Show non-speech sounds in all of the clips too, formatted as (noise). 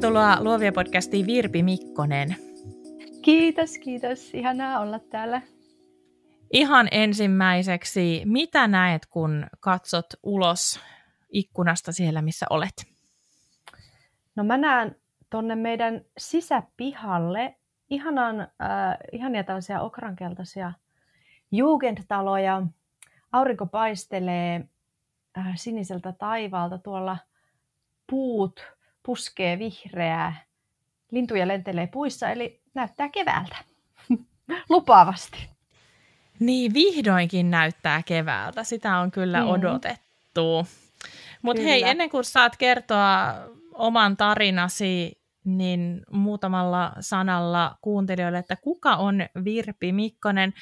Tervetuloa Luovia podcastiin Virpi Mikkonen. Kiitos, kiitos. Ihanaa olla täällä. Ihan ensimmäiseksi, mitä näet, kun katsot ulos ikkunasta siellä, missä olet? No mä näen tonne meidän sisäpihalle ihanan, äh, ihania tällaisia okrankeltaisia jugendtaloja. Aurinko paistelee äh, siniseltä taivaalta tuolla puut puskee vihreää, lintuja lentelee puissa, eli näyttää keväältä. (laughs) Lupaavasti. Niin, vihdoinkin näyttää keväältä. Sitä on kyllä mm. odotettu. Mutta hei, ennen kuin saat kertoa oman tarinasi, niin muutamalla sanalla kuuntelijoille, että kuka on Virpi Mikkonen?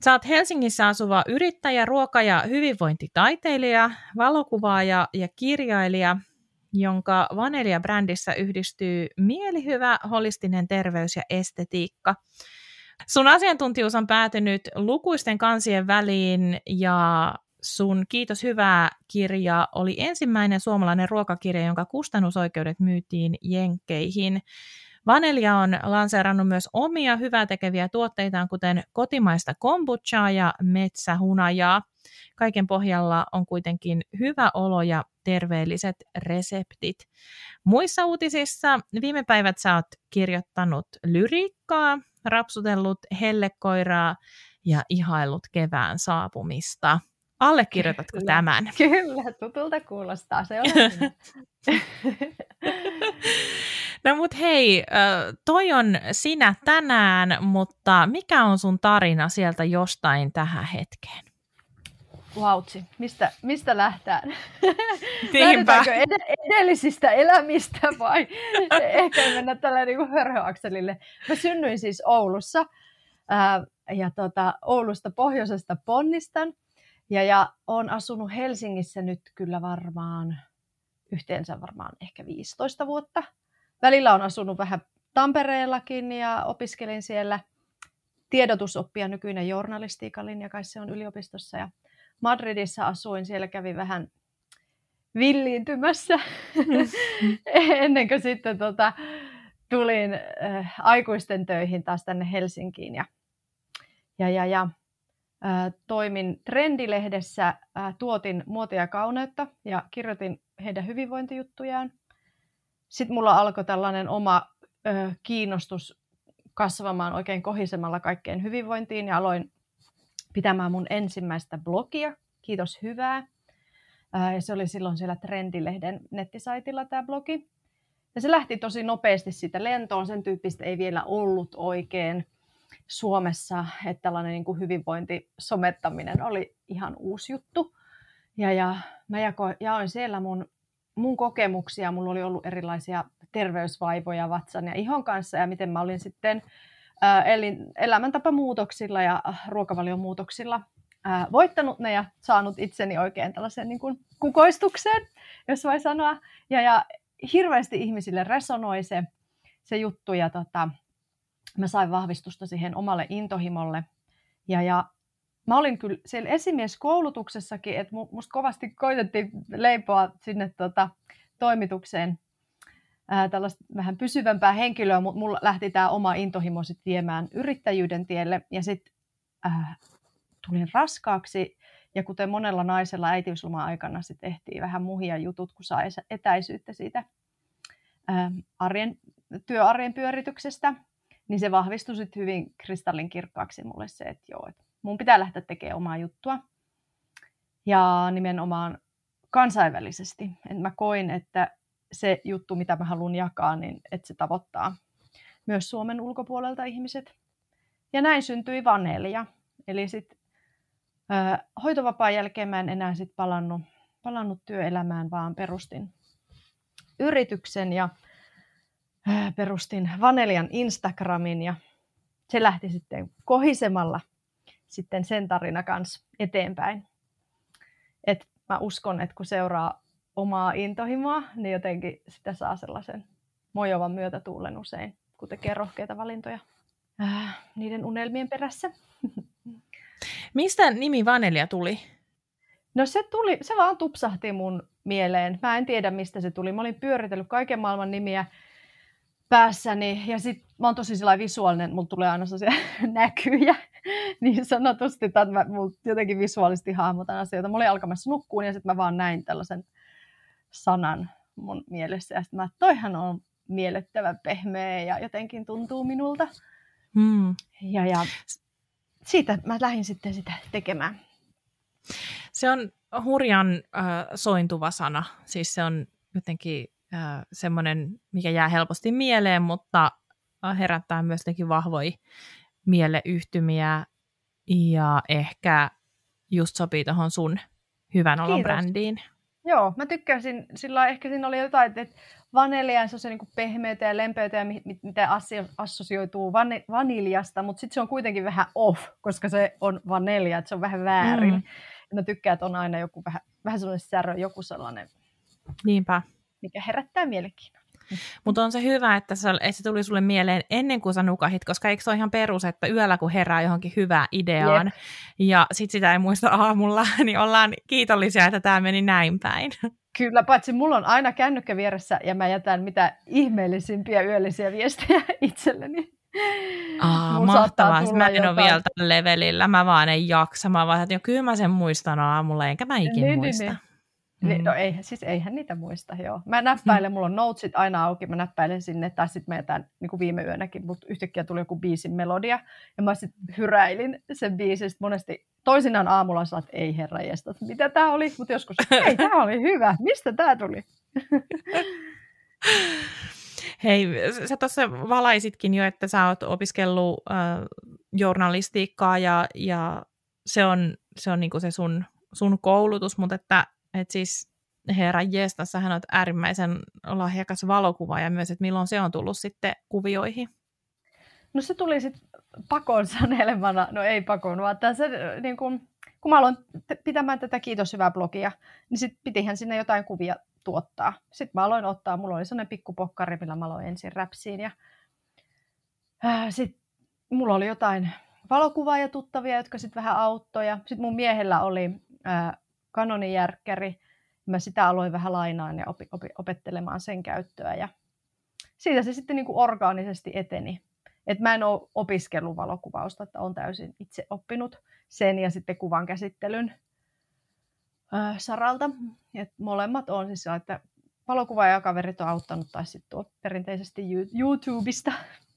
Saat Helsingissä asuva yrittäjä, ruoka- ja hyvinvointitaiteilija, valokuvaaja ja kirjailija, jonka Vanelia-brändissä yhdistyy mielihyvä, holistinen terveys ja estetiikka. Sun asiantuntijuus on päätynyt lukuisten kansien väliin ja sun Kiitos hyvää kirja oli ensimmäinen suomalainen ruokakirja, jonka kustannusoikeudet myytiin Jenkkeihin. Vanelia on lanseerannut myös omia hyvää tekeviä tuotteitaan, kuten kotimaista kombuchaa ja metsähunajaa. Kaiken pohjalla on kuitenkin hyvä olo ja terveelliset reseptit. Muissa uutisissa viime päivät sä oot kirjoittanut lyriikkaa, rapsutellut hellekoiraa ja ihailut kevään saapumista. Allekirjoitatko kyllä, tämän? Kyllä, tutulta kuulostaa. Se on (laughs) (laughs) No mut hei, toi on sinä tänään, mutta mikä on sun tarina sieltä jostain tähän hetkeen? Vautsi, mistä, mistä lähtään? (laughs) Lähdetäänkö ed- edellisistä elämistä vai (laughs) ehkä mennä tällä niin hörhöakselille? Mä synnyin siis Oulussa ää, ja tota, Oulusta pohjoisesta ponnistan ja, ja olen asunut Helsingissä nyt kyllä varmaan yhteensä varmaan ehkä 15 vuotta. Välillä on asunut vähän Tampereellakin ja opiskelin siellä tiedotusoppia, nykyinen journalistiikan linja, kai se on yliopistossa. Ja Madridissa asuin, siellä kävi vähän villiintymässä (laughs) ennen kuin sitten tota, tulin äh, aikuisten töihin taas tänne Helsinkiin ja, ja, ja, ja äh, toimin Trendilehdessä, äh, tuotin muotia ja kauneutta ja kirjoitin heidän hyvinvointijuttujaan. Sitten mulla alkoi tällainen oma äh, kiinnostus kasvamaan oikein kohisemalla kaikkeen hyvinvointiin ja aloin pitämään mun ensimmäistä blogia, kiitos hyvää. Ja se oli silloin siellä Trendilehden nettisaitilla tämä blogi. Ja se lähti tosi nopeasti siitä lentoon, sen tyyppistä ei vielä ollut oikein Suomessa, että tällainen niin kuin hyvinvointisomettaminen oli ihan uusi juttu. Ja, ja mä jako, jaoin siellä mun, mun kokemuksia, mulla oli ollut erilaisia terveysvaivoja vatsan ja ihon kanssa ja miten mä olin sitten eli elämäntapamuutoksilla ja ruokavaliomuutoksilla voittanut ne ja saanut itseni oikein tällaisen niin kuin kukoistukseen, jos voi sanoa. Ja, ja hirveästi ihmisille resonoi se, se juttu ja tota, mä sain vahvistusta siihen omalle intohimolle. Ja, ja mä olin kyllä siellä esimieskoulutuksessakin, että musta kovasti koitettiin leipoa sinne tota, toimitukseen ää, tällaista vähän pysyvämpää henkilöä, mutta mulla lähti tämä oma intohimo sit viemään yrittäjyyden tielle. Ja sitten tulin raskaaksi ja kuten monella naisella äitiysloma-aikana sit tehtiin vähän muhia jutut, kun sai etäisyyttä siitä ää, arjen, työarjen pyörityksestä, niin se vahvistui sit hyvin kristallinkirkkaaksi mulle se, että joo, että mun pitää lähteä tekemään omaa juttua. Ja nimenomaan kansainvälisesti. Et mä koin, että se juttu, mitä mä haluan jakaa, niin että se tavoittaa myös Suomen ulkopuolelta ihmiset. Ja näin syntyi Vanelia. Eli sitten hoitovapaan jälkeen mä en enää sit palannut, palannut työelämään, vaan perustin yrityksen ja perustin Vanelian Instagramin ja se lähti sitten kohisemalla sitten sen tarina kanssa eteenpäin. Et mä uskon, että kun seuraa omaa intohimoa, niin jotenkin sitä saa sellaisen mojovan myötätuulen usein, kun tekee rohkeita valintoja äh, niiden unelmien perässä. (laughs) Mistä nimi Vanelia tuli? No se tuli, se vaan tupsahti mun mieleen. Mä en tiedä, mistä se tuli. Mä olin pyöritellyt kaiken maailman nimiä päässäni. Ja sitten mä oon tosi visuaalinen, mulla tulee aina sellaisia (laughs) näkyjä niin sanotusti, että mä jotenkin visuaalisesti hahmotan asioita. Mä olin alkamassa nukkuun ja sitten mä vaan näin tällaisen sanan mun mielessä. Ja sitten mä, toihan on miellyttävä pehmeä ja jotenkin tuntuu minulta. Hmm. Ja, ja siitä mä lähdin sitten sitä tekemään. Se on hurjan äh, sointuva sana. Siis se on jotenkin äh, semmoinen, mikä jää helposti mieleen, mutta herättää myös vahvoja mieleyhtymiä ja ehkä just sopii tuohon sun hyvän olon Kiitos. brändiin. Joo, mä tykkäsin, sillä ehkä siinä oli jotain, että vanilja se on niin pehmeätä ja lempeytä ja mitä assosioituu van- vaniljasta, mutta sitten se on kuitenkin vähän off, koska se on vanilja, että se on vähän väärin. Mm. Ja mä tykkään, että on aina joku vähän, vähän sellainen särö, joku sellainen, Niinpä. Mikä herättää mielenkiintoa. Mutta on se hyvä, että se, että se tuli sulle mieleen ennen kuin sä nukahit, koska eikö se ole ihan perus, että yöllä kun herää johonkin hyvään ideaan Jep. ja sit sitä ei muista aamulla, (laughs) niin ollaan kiitollisia, että tämä meni näin päin. Kyllä, paitsi mulla on aina kännykkä vieressä ja mä jätän mitä ihmeellisimpiä yöllisiä viestejä (laughs) itselleni. Aa, mahtavaa. Mä en ole vielä tällä levelillä. Mä vaan en jaksa. Mä vaan, että jo kyllä mä sen muistan aamulla, enkä mä ikin niin, muista. Niin, niin. Mm. No ei, siis eihän niitä muista, joo. Mä näppäilen, mulla on notesit aina auki, mä näppäilen sinne, tai sitten mä jätän niin kuin viime yönäkin, mutta yhtäkkiä tuli joku biisin melodia, ja mä sitten hyräilin sen biisin, sit monesti toisinaan aamulla että ei herra jästä, mitä tämä oli, mutta joskus, ei, tämä (laughs) oli hyvä, mistä tämä tuli? (laughs) Hei, sä tuossa valaisitkin jo, että sä oot opiskellut äh, journalistiikkaa ja, ja se on, se on niinku se sun, sun koulutus, mutta että et siis herra jestassa hän on äärimmäisen lahjakas valokuva ja myös, että milloin se on tullut sitten kuvioihin? No se tuli sitten pakon sanelemana, no ei pakon, vaan se, niin kun, kun mä aloin pitämään tätä Kiitos hyvää blogia, niin sitten pitihän sinne jotain kuvia tuottaa. Sitten mä aloin ottaa, mulla oli sellainen pikkupokkari, millä mä aloin ensin räpsiin ja äh, sitten mulla oli jotain valokuvaa tuttavia, jotka sitten vähän auttoi ja sitten mun miehellä oli äh, Canonin järkkäri. Mä sitä aloin vähän lainaan ja opi, opi, opettelemaan sen käyttöä ja siitä se sitten niin kuin orgaanisesti eteni. Et mä en ole opiskellut valokuvausta, että olen täysin itse oppinut sen ja sitten kuvan käsittelyn äh, saralta. Et molemmat on siis että kaverit on auttanut tai sitten tuo perinteisesti YouTubesta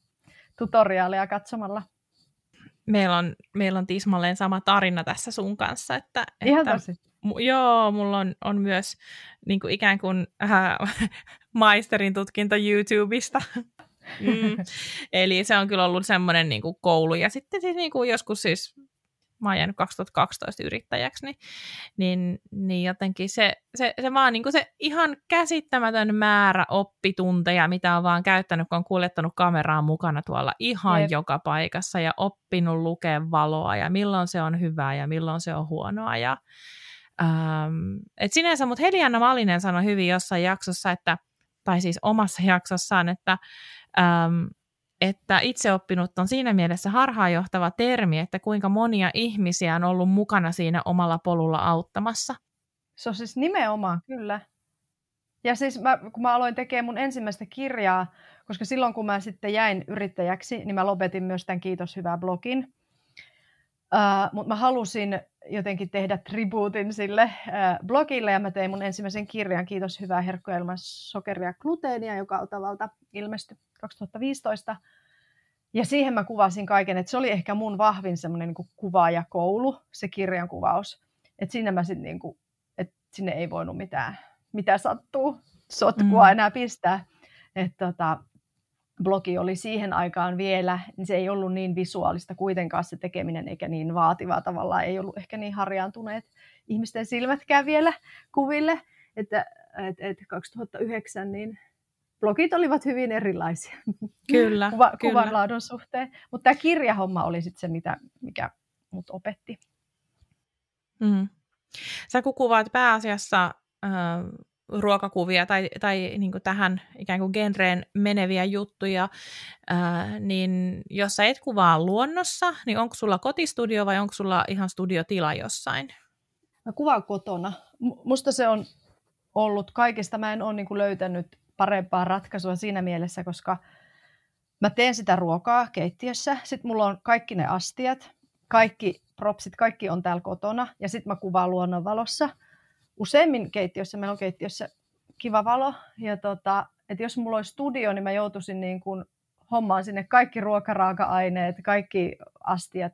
(laughs) tutoriaaleja katsomalla. Meillä on, meillä on tismalleen sama tarina tässä sun kanssa. Että, Ihan että tosi joo, mulla on, on myös niin kuin ikään kuin äh, (laughs) maisterin tutkinto YouTubesta. (laughs) mm. Eli se on kyllä ollut semmoinen niin kuin koulu. Ja sitten siis niin kuin joskus siis, mä oon jäänyt 2012 yrittäjäksi, niin, niin, niin jotenkin se, se, se vaan niin kuin se ihan käsittämätön määrä oppitunteja, mitä on vaan käyttänyt, kun on kuljettanut kameraa mukana tuolla ihan Jep. joka paikassa ja oppinut lukea valoa ja milloin se on hyvää ja milloin se on huonoa ja Ähm, et sinänsä, mutta Helianna Malinen sanoi hyvin jossain jaksossa, että, tai siis omassa jaksossaan, että, ähm, että itseoppinut on siinä mielessä harhaanjohtava termi, että kuinka monia ihmisiä on ollut mukana siinä omalla polulla auttamassa. Se on siis nimenomaan, kyllä. Ja siis mä, kun mä aloin tekemään mun ensimmäistä kirjaa, koska silloin kun mä sitten jäin yrittäjäksi, niin mä lopetin myös tämän Kiitos hyvää blogin. Uh, mutta mä halusin jotenkin tehdä tribuutin sille uh, blogille ja mä tein mun ensimmäisen kirjan Kiitos hyvää herkkoja ilman sokeria gluteenia, joka tavalta ilmestyi 2015. Ja siihen mä kuvasin kaiken, että se oli ehkä mun vahvin semmoinen niin kuvaajakoulu, se kirjan kuvaus. Että sinne mä sitten niin kuin, että sinne ei voinut mitään, mitä sattuu, sotkua mm. enää pistää. Että tota, blogi oli siihen aikaan vielä, niin se ei ollut niin visuaalista kuitenkaan se tekeminen, eikä niin vaativaa tavallaan, ei ollut ehkä niin harjaantuneet ihmisten silmätkään vielä kuville, että et, et 2009 niin blogit olivat hyvin erilaisia (laughs) kyllä, Kuva, kyllä. kuvanlaadun suhteen, mutta tämä kirjahomma oli sitten se, mitä, mikä mut opetti. Mm. Sä kun kuvaat pääasiassa äh, ruokakuvia tai, tai niin kuin tähän ikään kuin genreen meneviä juttuja, ää, niin jos sä et kuvaa luonnossa, niin onko sulla kotistudio vai onko sulla ihan studiotila jossain? Mä kuvaan kotona. Musta se on ollut kaikista, mä en ole niin kuin löytänyt parempaa ratkaisua siinä mielessä, koska mä teen sitä ruokaa keittiössä, sitten mulla on kaikki ne astiat, kaikki propsit, kaikki on täällä kotona, ja sitten mä kuvaan luonnonvalossa. Useimmin keittiössä, meillä on keittiössä kiva valo, ja tota, että jos mulla olisi studio, niin mä joutuisin niin kuin hommaan sinne kaikki ruokaraaka-aineet, kaikki astiat.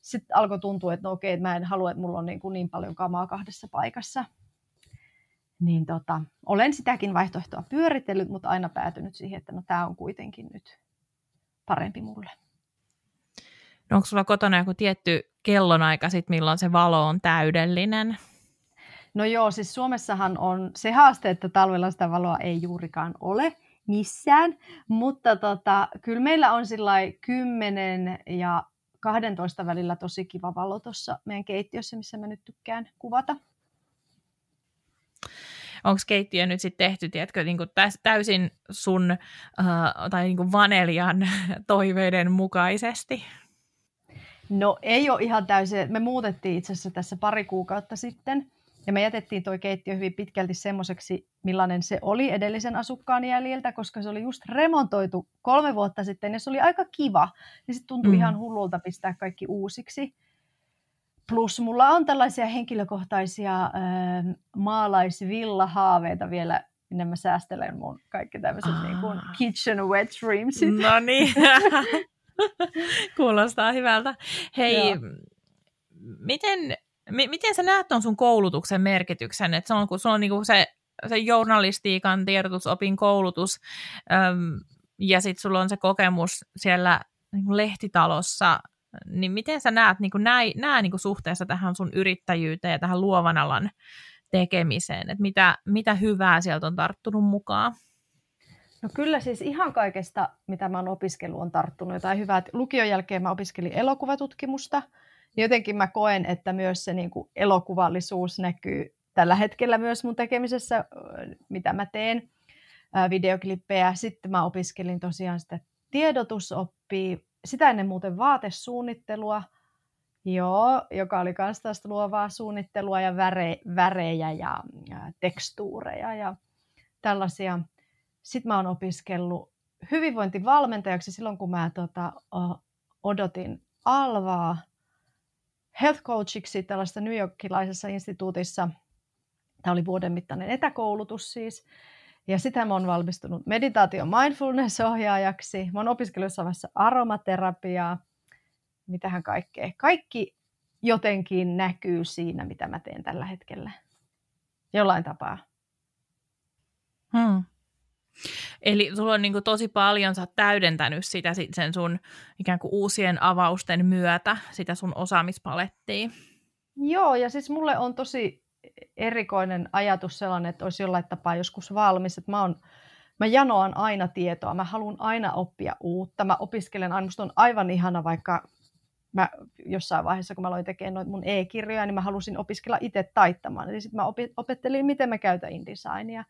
Sitten alkoi tuntua, että no okei, mä en halua, että mulla on niin, kuin niin paljon kamaa kahdessa paikassa. Niin tota, olen sitäkin vaihtoehtoa pyöritellyt, mutta aina päätynyt siihen, että no tämä on kuitenkin nyt parempi mulle. No onko sulla kotona joku tietty kellonaika, sit, milloin se valo on täydellinen? No joo, siis Suomessahan on se haaste, että talvella sitä valoa ei juurikaan ole missään, mutta tota, kyllä meillä on sillä 10 ja 12 välillä tosi kiva valo tuossa meidän keittiössä, missä mä nyt tykkään kuvata. Onko keittiö nyt sitten tehty, tiedätkö, niin kuin täysin sun uh, tai niin kuin vanelian (laughs) toiveiden mukaisesti? No ei ole ihan täysin. Me muutettiin itse asiassa tässä pari kuukautta sitten. Ja me jätettiin tuo keittiö hyvin pitkälti semmoiseksi, millainen se oli edellisen asukkaan jäljiltä, koska se oli just remontoitu kolme vuotta sitten ja se oli aika kiva. Ja sitten tuntui mm. ihan hullulta pistää kaikki uusiksi. Plus mulla on tällaisia henkilökohtaisia äh, maalaisvilla-haaveita vielä, minne mä säästelen mun kaikki tämmöiset ah. niin kuin kitchen wet dreamsit. No niin, (laughs) kuulostaa hyvältä. Hei, Joo. miten M- miten sä näet on sun koulutuksen merkityksen? Että se on, kun sulla on niinku se, se journalistiikan tiedotusopin koulutus äm, ja sitten sulla on se kokemus siellä niinku lehtitalossa, niin miten sä näet niinku nää, nää niinku suhteessa tähän sun yrittäjyyteen ja tähän luovan alan tekemiseen? Että mitä, mitä hyvää sieltä on tarttunut mukaan? No kyllä siis ihan kaikesta, mitä mä oon opiskellut, on tarttunut jotain hyvää. Lukion jälkeen mä opiskelin elokuvatutkimusta – niin jotenkin mä koen, että myös se niin kuin elokuvallisuus näkyy tällä hetkellä myös mun tekemisessä, mitä mä teen, videoklippejä. Sitten mä opiskelin tosiaan sitä tiedotusoppia, sitä ennen muuten vaatesuunnittelua, joo, joka oli myös tästä luovaa suunnittelua ja väre, värejä ja, ja tekstuureja ja tällaisia. Sitten mä oon opiskellut hyvinvointivalmentajaksi silloin, kun mä tota, odotin Alvaa health coachiksi tällaista New Yorkilaisessa instituutissa. Tämä oli vuoden mittainen etäkoulutus siis. Ja sitä mä oon valmistunut meditaatio mindfulness-ohjaajaksi. Mä oon opiskellut samassa aromaterapiaa. Mitähän kaikkea. Kaikki jotenkin näkyy siinä, mitä mä teen tällä hetkellä. Jollain tapaa. Hmm. Eli sulla on niin kuin tosi paljon, sä oot täydentänyt sitä sen sun ikään kuin uusien avausten myötä, sitä sun osaamispalettia. Joo, ja siis mulle on tosi erikoinen ajatus sellainen, että olisi jollain tapaa joskus valmis. Että mä, on, mä janoan aina tietoa, mä haluan aina oppia uutta. Mä opiskelen aina, musta on aivan ihana, vaikka mä jossain vaiheessa, kun mä aloin tekemään noita mun e-kirjoja, niin mä halusin opiskella itse taittamaan. Eli sitten mä opettelin, miten mä käytän InDesignia.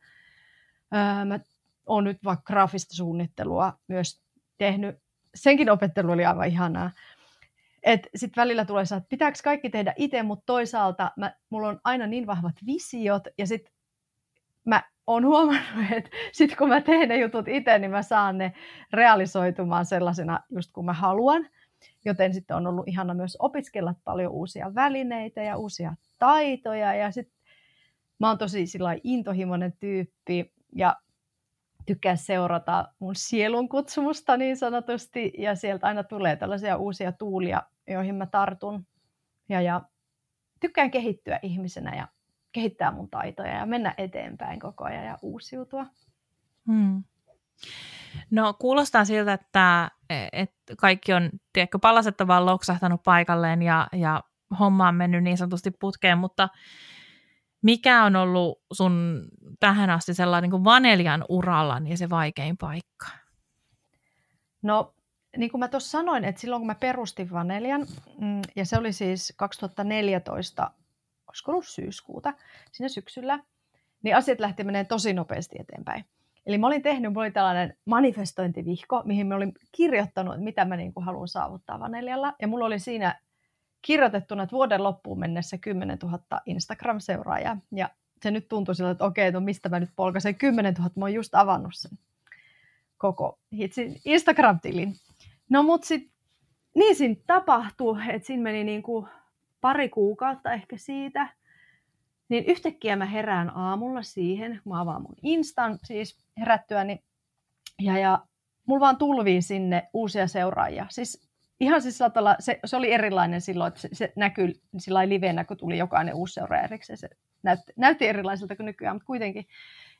Öö, mä olen nyt vaikka graafista suunnittelua myös tehnyt. Senkin opettelu oli aivan ihanaa. Sitten välillä tulee että pitääkö kaikki tehdä itse, mutta toisaalta mä, mulla on aina niin vahvat visiot ja sitten mä oon huomannut, (laughs) että sit kun mä teen ne jutut itse, niin mä saan ne realisoitumaan sellaisena just kun mä haluan. Joten sitten on ollut ihana myös opiskella paljon uusia välineitä ja uusia taitoja. Ja sitten mä oon tosi intohimoinen tyyppi ja tykkää seurata mun sielun kutsumusta niin sanotusti, ja sieltä aina tulee tällaisia uusia tuulia, joihin mä tartun. Ja, ja tykkään kehittyä ihmisenä ja kehittää mun taitoja ja mennä eteenpäin koko ajan ja uusiutua. Hmm. No kuulostaa siltä, että, että kaikki on tiedätkö, palaset vaan loksahtanut paikalleen ja, ja homma on mennyt niin sanotusti putkeen, mutta mikä on ollut sun tähän asti sellainen niin vanelian uralla niin se vaikein paikka? No, niin kuin mä tuossa sanoin, että silloin kun mä perustin Vanelian, mm, ja se oli siis 2014, olisiko ollut syyskuuta, siinä syksyllä, niin asiat lähti menemään tosi nopeasti eteenpäin. Eli mä olin tehnyt, mulla oli tällainen manifestointivihko, mihin mä olin kirjoittanut, mitä mä niin kuin haluan saavuttaa Vanelialla. Ja mulla oli siinä kirjoitettuna, että vuoden loppuun mennessä 10 000 Instagram-seuraajaa. Ja se nyt tuntui siltä, että okei, no mistä mä nyt polkaisen 10 000, mä oon just avannut sen. koko hitsin Instagram-tilin. No mut sit, niin siinä tapahtui, että siinä meni niin kuin pari kuukautta ehkä siitä, niin yhtäkkiä mä herään aamulla siihen, kun mä avaan mun Instan siis herättyäni, ja, ja mulla vaan tulvii sinne uusia seuraajia. Siis ihan siis satalla, se, se, oli erilainen silloin, että se, se näkyi sillä livenä, kun tuli jokainen uusi seuraaja erikseen. Se näytti, näytti erilaiselta kuin nykyään, mutta kuitenkin.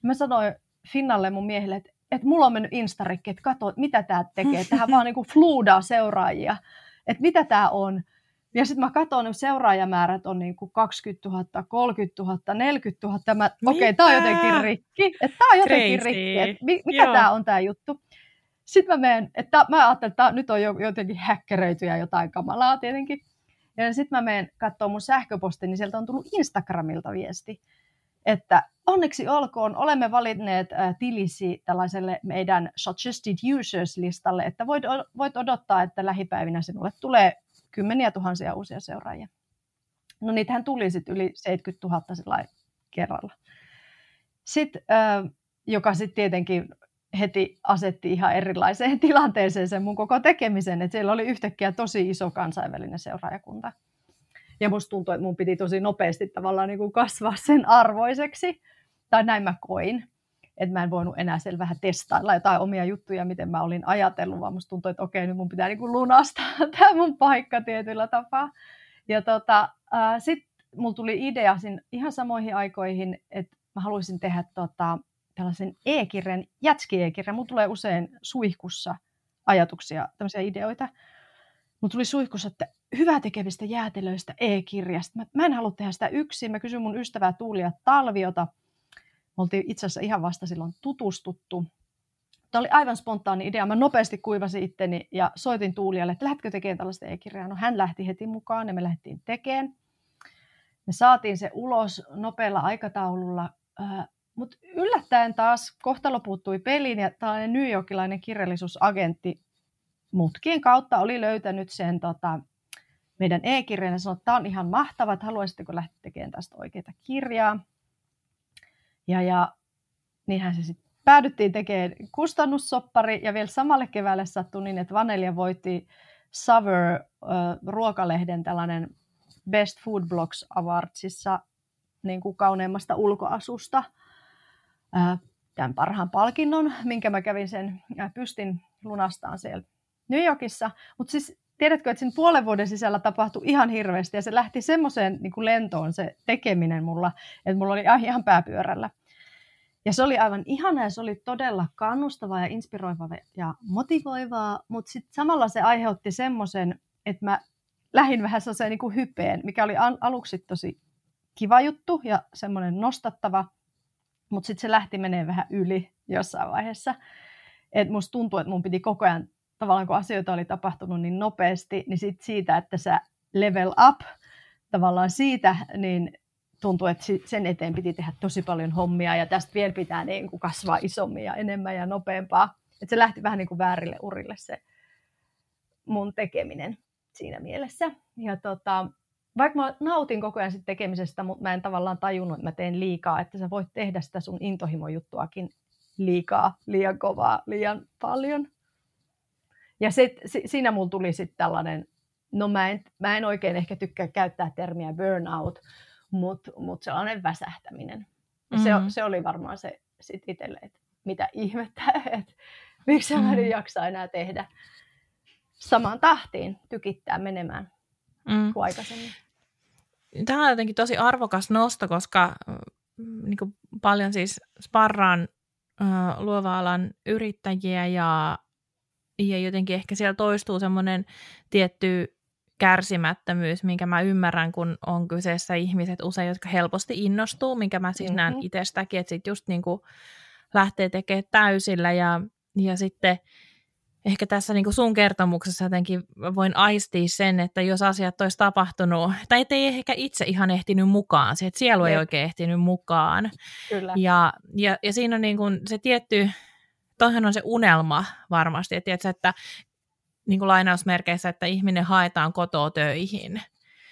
Mä sanoin Finnalle mun miehelle, että, että mulla on mennyt Instarikki, että katso, mitä tämä tekee. (laughs) Tähän vaan niin kuin fluudaa seuraajia, että mitä tämä on. Ja sitten mä katson, että seuraajamäärät on niin kuin 20 000, 30 000, 40 000. Mä, okei, okay, tämä on jotenkin rikki. Että tämä on jotenkin Crazy. rikki. Että mikä tämä on tämä juttu? Sitten mä menen, että mä ajattelin, että nyt on jo jotenkin häkkeröity ja jotain kamalaa tietenkin. Ja sitten mä menen katsomaan mun sähköpostin, niin sieltä on tullut Instagramilta viesti, että onneksi olkoon, olemme valinneet tilisi tällaiselle meidän suggested users-listalle, että voit, voit odottaa, että lähipäivinä sinulle tulee kymmeniä tuhansia uusia seuraajia. No niitähän tuli sitten yli 70 000 kerralla. Sitten, joka sitten tietenkin heti asetti ihan erilaiseen (laughs) tilanteeseen sen mun koko tekemisen, että siellä oli yhtäkkiä tosi iso kansainvälinen seuraajakunta. Ja musta tuntui, että mun piti tosi nopeasti tavallaan niin kuin kasvaa sen arvoiseksi, tai näin mä koin. Että mä en voinut enää siellä vähän testailla jotain omia juttuja, miten mä olin ajatellut, vaan musta tuntui, että okei, nyt mun pitää niin kuin lunastaa (laughs) tämä mun paikka tietyllä tapaa. Ja tota, sitten mulla tuli idea ihan samoihin aikoihin, että mä haluaisin tehdä tota, tällaisen e-kirjan, jätski-e-kirjan. Mulla tulee usein suihkussa ajatuksia, tämmöisiä ideoita. Mulla tuli suihkussa, että hyvää tekevistä jäätelöistä e-kirjasta. Mä, mä en halua tehdä sitä yksin. Mä kysyin mun ystävää Tuulia Talviota. Me oltiin itse asiassa ihan vasta silloin tutustuttu. Tämä oli aivan spontaani idea. Mä nopeasti kuivasin itteni ja soitin Tuulialle, että lähdetkö tekemään tällaista e-kirjaa. No hän lähti heti mukaan ja me lähdettiin tekemään. Me saatiin se ulos nopealla aikataululla. Mutta yllättäen taas kohtalo puuttui peliin ja tällainen New Yorkilainen kirjallisuusagentti mutkien kautta oli löytänyt sen tota, meidän e-kirjan ja sanoi, että tämä on ihan mahtava, että haluaisitteko lähteä tekemään tästä oikeaa kirjaa. Ja, ja niinhän se sitten päädyttiin tekemään kustannussoppari ja vielä samalle keväälle sattui niin, että Vanelja voitti Savor äh, ruokalehden tällainen Best Food Blogs Awardsissa niin kuin kauneimmasta ulkoasusta – tämän parhaan palkinnon, minkä mä kävin sen pystin lunastaan siellä New Yorkissa. Mutta siis tiedätkö, että sen puolen vuoden sisällä tapahtui ihan hirveästi ja se lähti semmoiseen niin lentoon se tekeminen mulla, että mulla oli ihan pääpyörällä. Ja se oli aivan ihana ja se oli todella kannustavaa ja inspiroivaa ja motivoivaa, mutta sitten samalla se aiheutti semmoisen, että mä lähdin vähän sellaiseen niin kuin hypeen, mikä oli aluksi tosi kiva juttu ja semmoinen nostattava, mutta sitten se lähti menee vähän yli jossain vaiheessa. Et musta tuntuu, että mun piti koko ajan, tavallaan kun asioita oli tapahtunut niin nopeasti, niin sit siitä, että sä level up tavallaan siitä, niin tuntuu, että sen eteen piti tehdä tosi paljon hommia ja tästä vielä pitää niin kuin kasvaa isommin ja enemmän ja nopeampaa. Että se lähti vähän niin kuin väärille urille se mun tekeminen siinä mielessä. Ja tota, vaikka mä nautin koko ajan sit tekemisestä, mutta mä en tavallaan tajunnut, että mä teen liikaa, että sä voit tehdä sitä sun intohimojuttuakin liikaa, liian kovaa, liian paljon. Ja sit, si, siinä mulla tuli sitten tällainen, no mä en, mä en oikein ehkä tykkää käyttää termiä burnout, mutta mut sellainen väsähtäminen. mm-hmm. se, se oli varmaan se sit itselle, että mitä ihmettä, (laughs) että miksi mä en mm-hmm. jaksa enää tehdä samaan tahtiin, tykittää menemään mm. kuin aikaisemmin tämä on jotenkin tosi arvokas nosto, koska mm, niin kuin paljon siis sparraan luova-alan yrittäjiä ja, ja jotenkin ehkä siellä toistuu semmoinen tietty kärsimättömyys, minkä mä ymmärrän, kun on kyseessä ihmiset usein, jotka helposti innostuu, minkä mä siis mm-hmm. näen itsestäkin, että sitten just niin kuin lähtee tekemään täysillä ja, ja sitten – ehkä tässä niin kuin sun kertomuksessa jotenkin voin aistia sen, että jos asiat olisi tapahtunut, tai ettei ehkä itse ihan ehtinyt mukaan, se, että sielu ei oikein ehtinyt mukaan. Kyllä. Ja, ja, ja siinä on niin kuin se tietty, toihan on se unelma varmasti, että, tiedätkö, että niin kuin lainausmerkeissä, että ihminen haetaan kotoa töihin.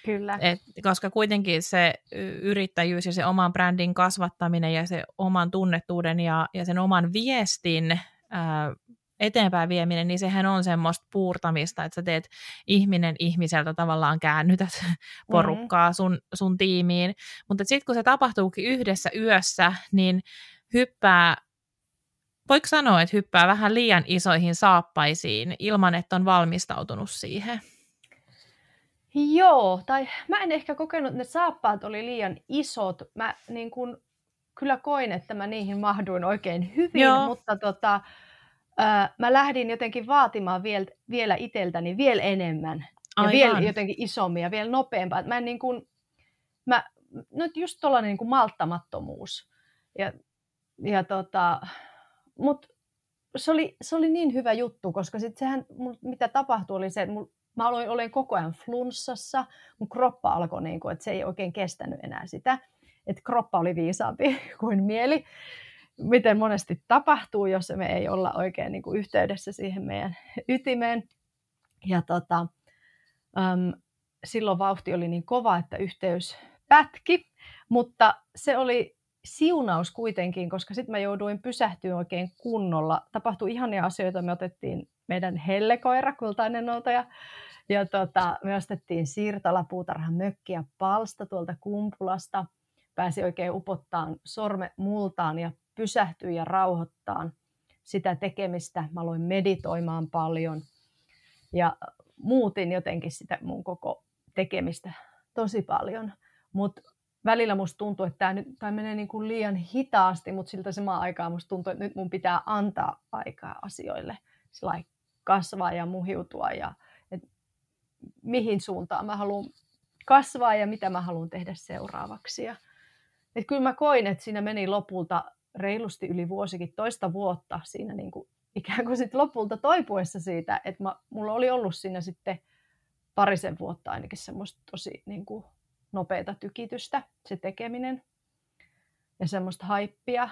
Kyllä. Et, koska kuitenkin se yrittäjyys ja se oman brändin kasvattaminen ja se oman tunnettuuden ja, ja sen oman viestin ää, eteenpäin vieminen, niin sehän on semmoista puurtamista, että sä teet ihminen ihmiseltä tavallaan käännytät (laughs) mm-hmm. porukkaa sun, sun tiimiin. Mutta sitten kun se tapahtuukin yhdessä yössä, niin hyppää, voiko sanoa, että hyppää vähän liian isoihin saappaisiin ilman, että on valmistautunut siihen? Joo, tai mä en ehkä kokenut, että ne saappaat oli liian isot. Mä niin kun, kyllä koin, että mä niihin mahduin oikein hyvin, Joo. mutta tota, mä lähdin jotenkin vaatimaan viel, vielä itseltäni vielä enemmän. Aivan. Ja vielä jotenkin isommin ja vielä nopeampaa. Mä en niin kun, mä, no just tuollainen niin malttamattomuus. Ja, ja tota, mut se oli, se oli niin hyvä juttu, koska sit sehän, mitä tapahtui, oli se, että mul, mä aloin olen koko ajan flunssassa, mun kroppa alkoi, niin kuin, että se ei oikein kestänyt enää sitä, että kroppa oli viisaampi (laughs) kuin mieli, miten monesti tapahtuu, jos me ei olla oikein niin kuin yhteydessä siihen meidän ytimeen. Ja tota, äm, silloin vauhti oli niin kova, että yhteys pätki, mutta se oli siunaus kuitenkin, koska sitten mä jouduin pysähtyä oikein kunnolla. Tapahtui ihania asioita, me otettiin meidän hellekoira, kultainen noutaja, ja tota, me ostettiin siirtolapuutarhan mökkiä palsta tuolta Kumpulasta. Pääsi oikein upottaan sorme multaan ja pysähtyi ja rauhoittaan sitä tekemistä. Mä aloin meditoimaan paljon ja muutin jotenkin sitä mun koko tekemistä tosi paljon. Mutta välillä musta tuntuu, että tämä menee niin kuin liian hitaasti, mutta siltä samaan aikaan musta tuntuu, että nyt mun pitää antaa aikaa asioille kasvaa ja muhiutua ja et mihin suuntaan mä haluan kasvaa ja mitä mä haluan tehdä seuraavaksi. Ja, et kyllä mä koin, että siinä meni lopulta reilusti yli vuosikin toista vuotta siinä niin kuin ikään kuin sit lopulta toipuessa siitä, että mä, mulla oli ollut siinä sitten parisen vuotta ainakin semmoista tosi niin kuin nopeata tykitystä, se tekeminen ja semmoista haippia.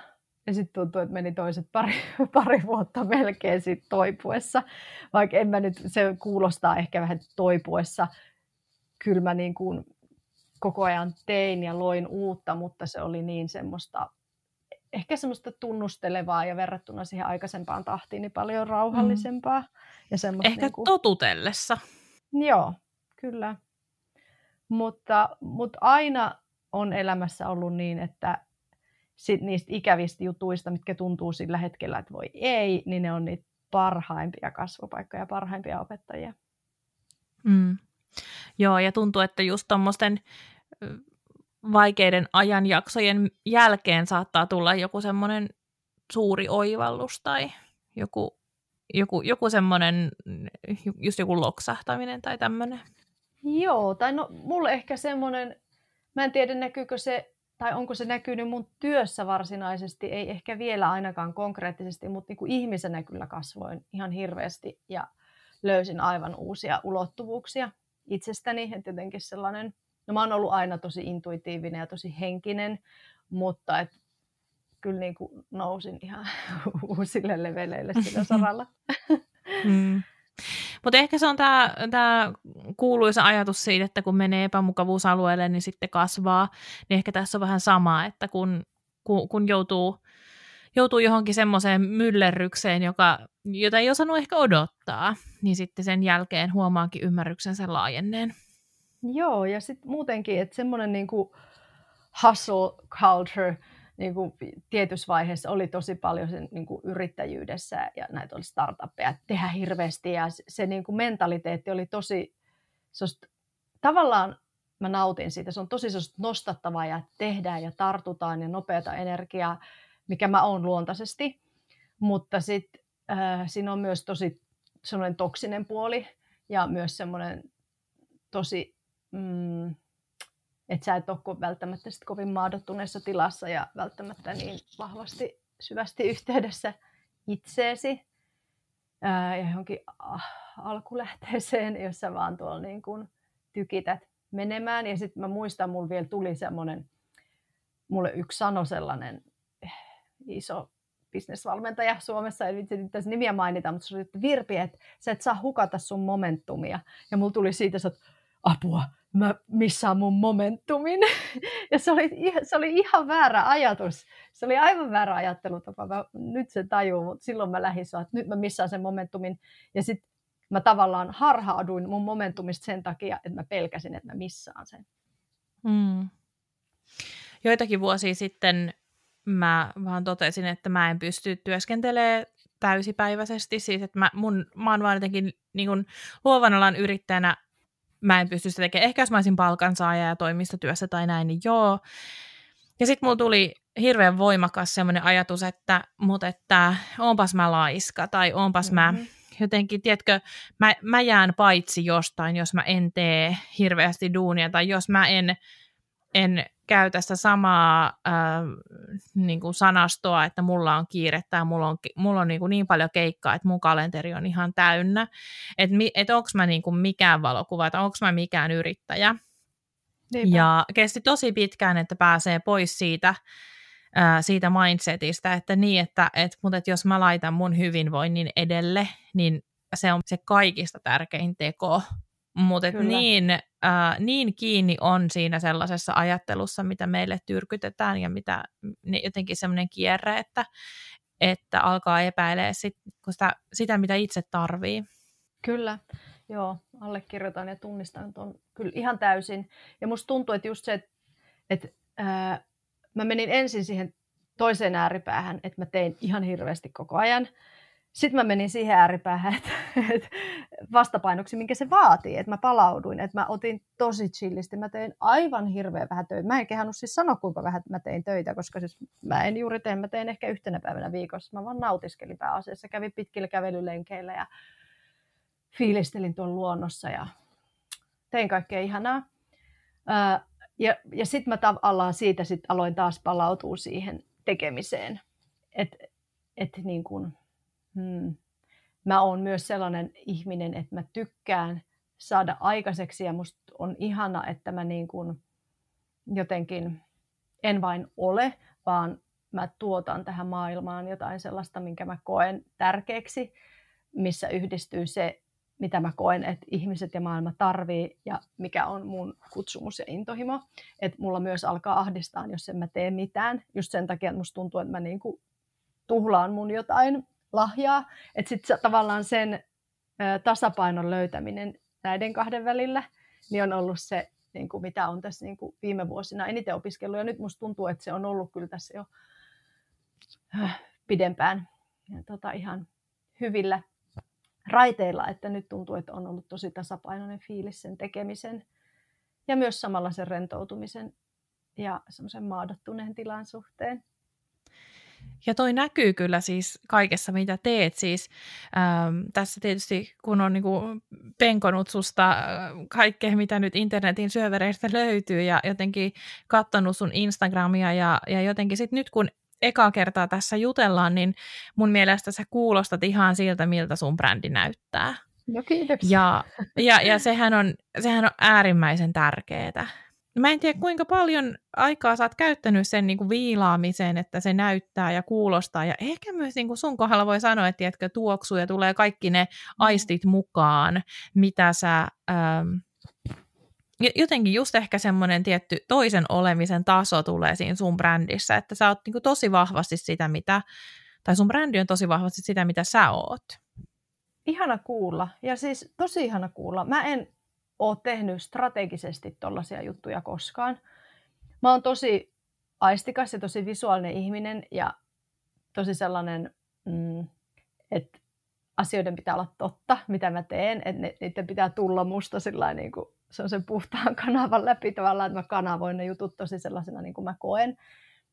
Ja sitten tuntuu, että meni toiset pari, (laughs) pari vuotta melkein sit toipuessa. Vaikka en mä nyt, se kuulostaa ehkä vähän toipuessa. Kyllä mä niin kuin koko ajan tein ja loin uutta, mutta se oli niin semmoista, ehkä semmoista tunnustelevaa ja verrattuna siihen aikaisempaan tahtiin niin paljon rauhallisempaa. Mm. Ja ehkä niin kuin... totutellessa. Joo, kyllä. Mutta, mutta aina on elämässä ollut niin, että sit niistä ikävistä jutuista, mitkä tuntuu sillä hetkellä, että voi ei, niin ne on niitä parhaimpia kasvupaikkoja, parhaimpia opettajia. Mm. Joo, ja tuntuu, että just tuommoisten vaikeiden ajanjaksojen jälkeen saattaa tulla joku semmoinen suuri oivallus tai joku, joku, joku semmoinen, just joku loksahtaminen tai tämmöinen. Joo, tai no mulle ehkä semmoinen, mä en tiedä näkyykö se, tai onko se näkynyt mun työssä varsinaisesti, ei ehkä vielä ainakaan konkreettisesti, mutta niin kuin ihmisenä kyllä kasvoin ihan hirveästi ja löysin aivan uusia ulottuvuuksia itsestäni, että jotenkin sellainen, no mä oon ollut aina tosi intuitiivinen ja tosi henkinen, mutta et kyllä niin kuin nousin ihan (laughs) uusille leveleille sillä (laughs) saralla. Mm. Mutta ehkä se on tämä kuuluisa ajatus siitä, että kun menee epämukavuusalueelle, niin sitten kasvaa. Niin ehkä tässä on vähän sama, että kun, kun, kun joutuu, joutuu johonkin semmoiseen myllerrykseen, joka, jota ei osannut ehkä odottaa, niin sitten sen jälkeen huomaakin ymmärryksensä laajenneen. Joo, ja sitten muutenkin, että semmoinen niinku hustle culture – niin tietyssä vaiheessa oli tosi paljon sen niin yrittäjyydessä ja näitä oli startuppeja tehdä hirveästi ja se niin kuin mentaliteetti oli tosi, sost, tavallaan mä nautin siitä, se on tosi nostattavaa ja tehdään ja tartutaan ja nopeata energiaa, mikä mä oon luontaisesti, mutta sitten äh, siinä on myös tosi semmoinen toksinen puoli ja myös semmoinen tosi mm, että sä et ole välttämättä sit kovin maadottuneessa tilassa ja välttämättä niin vahvasti syvästi yhteydessä itseesi ää, ja johonkin alkulähteeseen, jossa vaan tuolla niin kuin tykität menemään. Ja sitten mä muistan, mulla vielä tuli semmoinen, mulle yksi sano sellainen eh, iso bisnesvalmentaja Suomessa, en vitsi tässä nimiä mainita, mutta se oli, että Virpi, että sä et saa hukata sun momentumia. Ja mulla tuli siitä, että apua, mä missaan mun momentumin. (laughs) Ja se oli, se oli ihan väärä ajatus. Se oli aivan väärä ajattelutapa. Mä, nyt se tajuu, mutta silloin mä lähdin että nyt mä missaan sen momentumin. Ja sitten mä tavallaan harhauduin mun momentumista sen takia, että mä pelkäsin, että mä missaan sen. Mm. Joitakin vuosia sitten mä vaan totesin, että mä en pysty työskentelemään täysipäiväisesti. Siis, että mä, mun, mä oon vaan jotenkin niin luovan alan yrittäjänä mä en pysty sitä tekemään. Ehkä jos mä olisin palkansaaja ja toimistotyössä tai näin, niin joo. Ja sitten mulla tuli hirveän voimakas semmoinen ajatus, että, mutta että onpas mä laiska tai onpas mm-hmm. mä jotenkin, tiedätkö, mä, mä jään paitsi jostain, jos mä en tee hirveästi duunia tai jos mä en, en käytä sitä samaa äh, niin kuin sanastoa, että mulla on kiirettä ja mulla on, mulla on niin, kuin niin paljon keikkaa, että mun kalenteri on ihan täynnä. Että et onko mä niin kuin mikään valokuva tai onko mä mikään yrittäjä. Niinpä. Ja kesti tosi pitkään, että pääsee pois siitä, ää, siitä mindsetistä, että niin, että et, mutta et jos mä laitan mun hyvinvoinnin edelle, niin se on se kaikista tärkein teko. Mutta niin, äh, niin kiinni on siinä sellaisessa ajattelussa, mitä meille tyrkytetään ja mitä jotenkin semmoinen kierre, että, että alkaa epäilee sit, sitä, sitä, mitä itse tarvii. Kyllä, joo, allekirjoitan ja tunnistan tuon kyllä ihan täysin. Ja musta tuntuu, että just se, että, että ää, mä menin ensin siihen toiseen ääripäähän, että mä tein ihan hirveästi koko ajan. Sitten mä menin siihen ääripäähän, että, että vastapainoksi, minkä se vaatii, että mä palauduin, että mä otin tosi chillisti, mä tein aivan hirveän vähän töitä. Mä en kehannut siis sanoa, kuinka vähän mä tein töitä, koska siis mä en juuri tee, mä tein ehkä yhtenä päivänä viikossa. Mä vaan nautiskelin pääasiassa, kävin pitkillä kävelylenkeillä ja fiilistelin tuon luonnossa ja tein kaikkea ihanaa. ja ja sitten mä tavallaan siitä sit aloin taas palautua siihen tekemiseen. Että et niin kuin, hmm, mä oon myös sellainen ihminen, että mä tykkään saada aikaiseksi ja musta on ihana, että mä niin kuin jotenkin en vain ole, vaan mä tuotan tähän maailmaan jotain sellaista, minkä mä koen tärkeäksi, missä yhdistyy se, mitä mä koen, että ihmiset ja maailma tarvii ja mikä on mun kutsumus ja intohimo. Että mulla myös alkaa ahdistaa, jos en mä tee mitään. Just sen takia, että musta tuntuu, että mä niinku tuhlaan mun jotain lahjaa. Että sitten tavallaan sen tasapainon löytäminen näiden kahden välillä niin on ollut se, niin kuin mitä on tässä niin kuin viime vuosina eniten opiskellut. Ja nyt musta tuntuu, että se on ollut kyllä tässä jo pidempään ja tota, ihan hyvillä raiteilla, että nyt tuntuu, että on ollut tosi tasapainoinen fiilis sen tekemisen ja myös samalla sen rentoutumisen ja semmoisen maadottuneen tilan suhteen. Ja toi näkyy kyllä siis kaikessa, mitä teet. Siis, ähm, tässä tietysti, kun on niin kuin, penkonut susta äh, kaikkea, mitä nyt internetin syövereistä löytyy, ja jotenkin katsonut sun Instagramia, ja, ja jotenkin sitten nyt, kun eka kertaa tässä jutellaan, niin mun mielestä sä kuulostat ihan siltä, miltä sun brändi näyttää. No kiitoksia. Ja, ja, ja sehän, on, sehän on äärimmäisen tärkeää. Mä en tiedä, kuinka paljon aikaa sä oot käyttänyt sen niin kuin viilaamiseen, että se näyttää ja kuulostaa. Ja ehkä myös niin kuin sun kohdalla voi sanoa, että tiedätkö, tuoksuu ja tulee kaikki ne mm. aistit mukaan, mitä sä... Ähm, jotenkin just ehkä semmoinen tietty toisen olemisen taso tulee siinä sun brändissä, että sä oot niin kuin tosi vahvasti sitä, mitä, tai sun brändi on tosi vahvasti sitä, mitä sä oot. Ihana kuulla, ja siis tosi ihana kuulla. Mä en ole tehnyt strategisesti tollaisia juttuja koskaan. Mä oon tosi aistikas ja tosi visuaalinen ihminen ja tosi sellainen, mm, että asioiden pitää olla totta, mitä mä teen, että niiden pitää tulla musta sillä niin kuin se on sen puhtaan (laughs) kanavan läpi tavallaan, että mä kanavoin ne jutut tosi sellaisena niin kuin mä koen.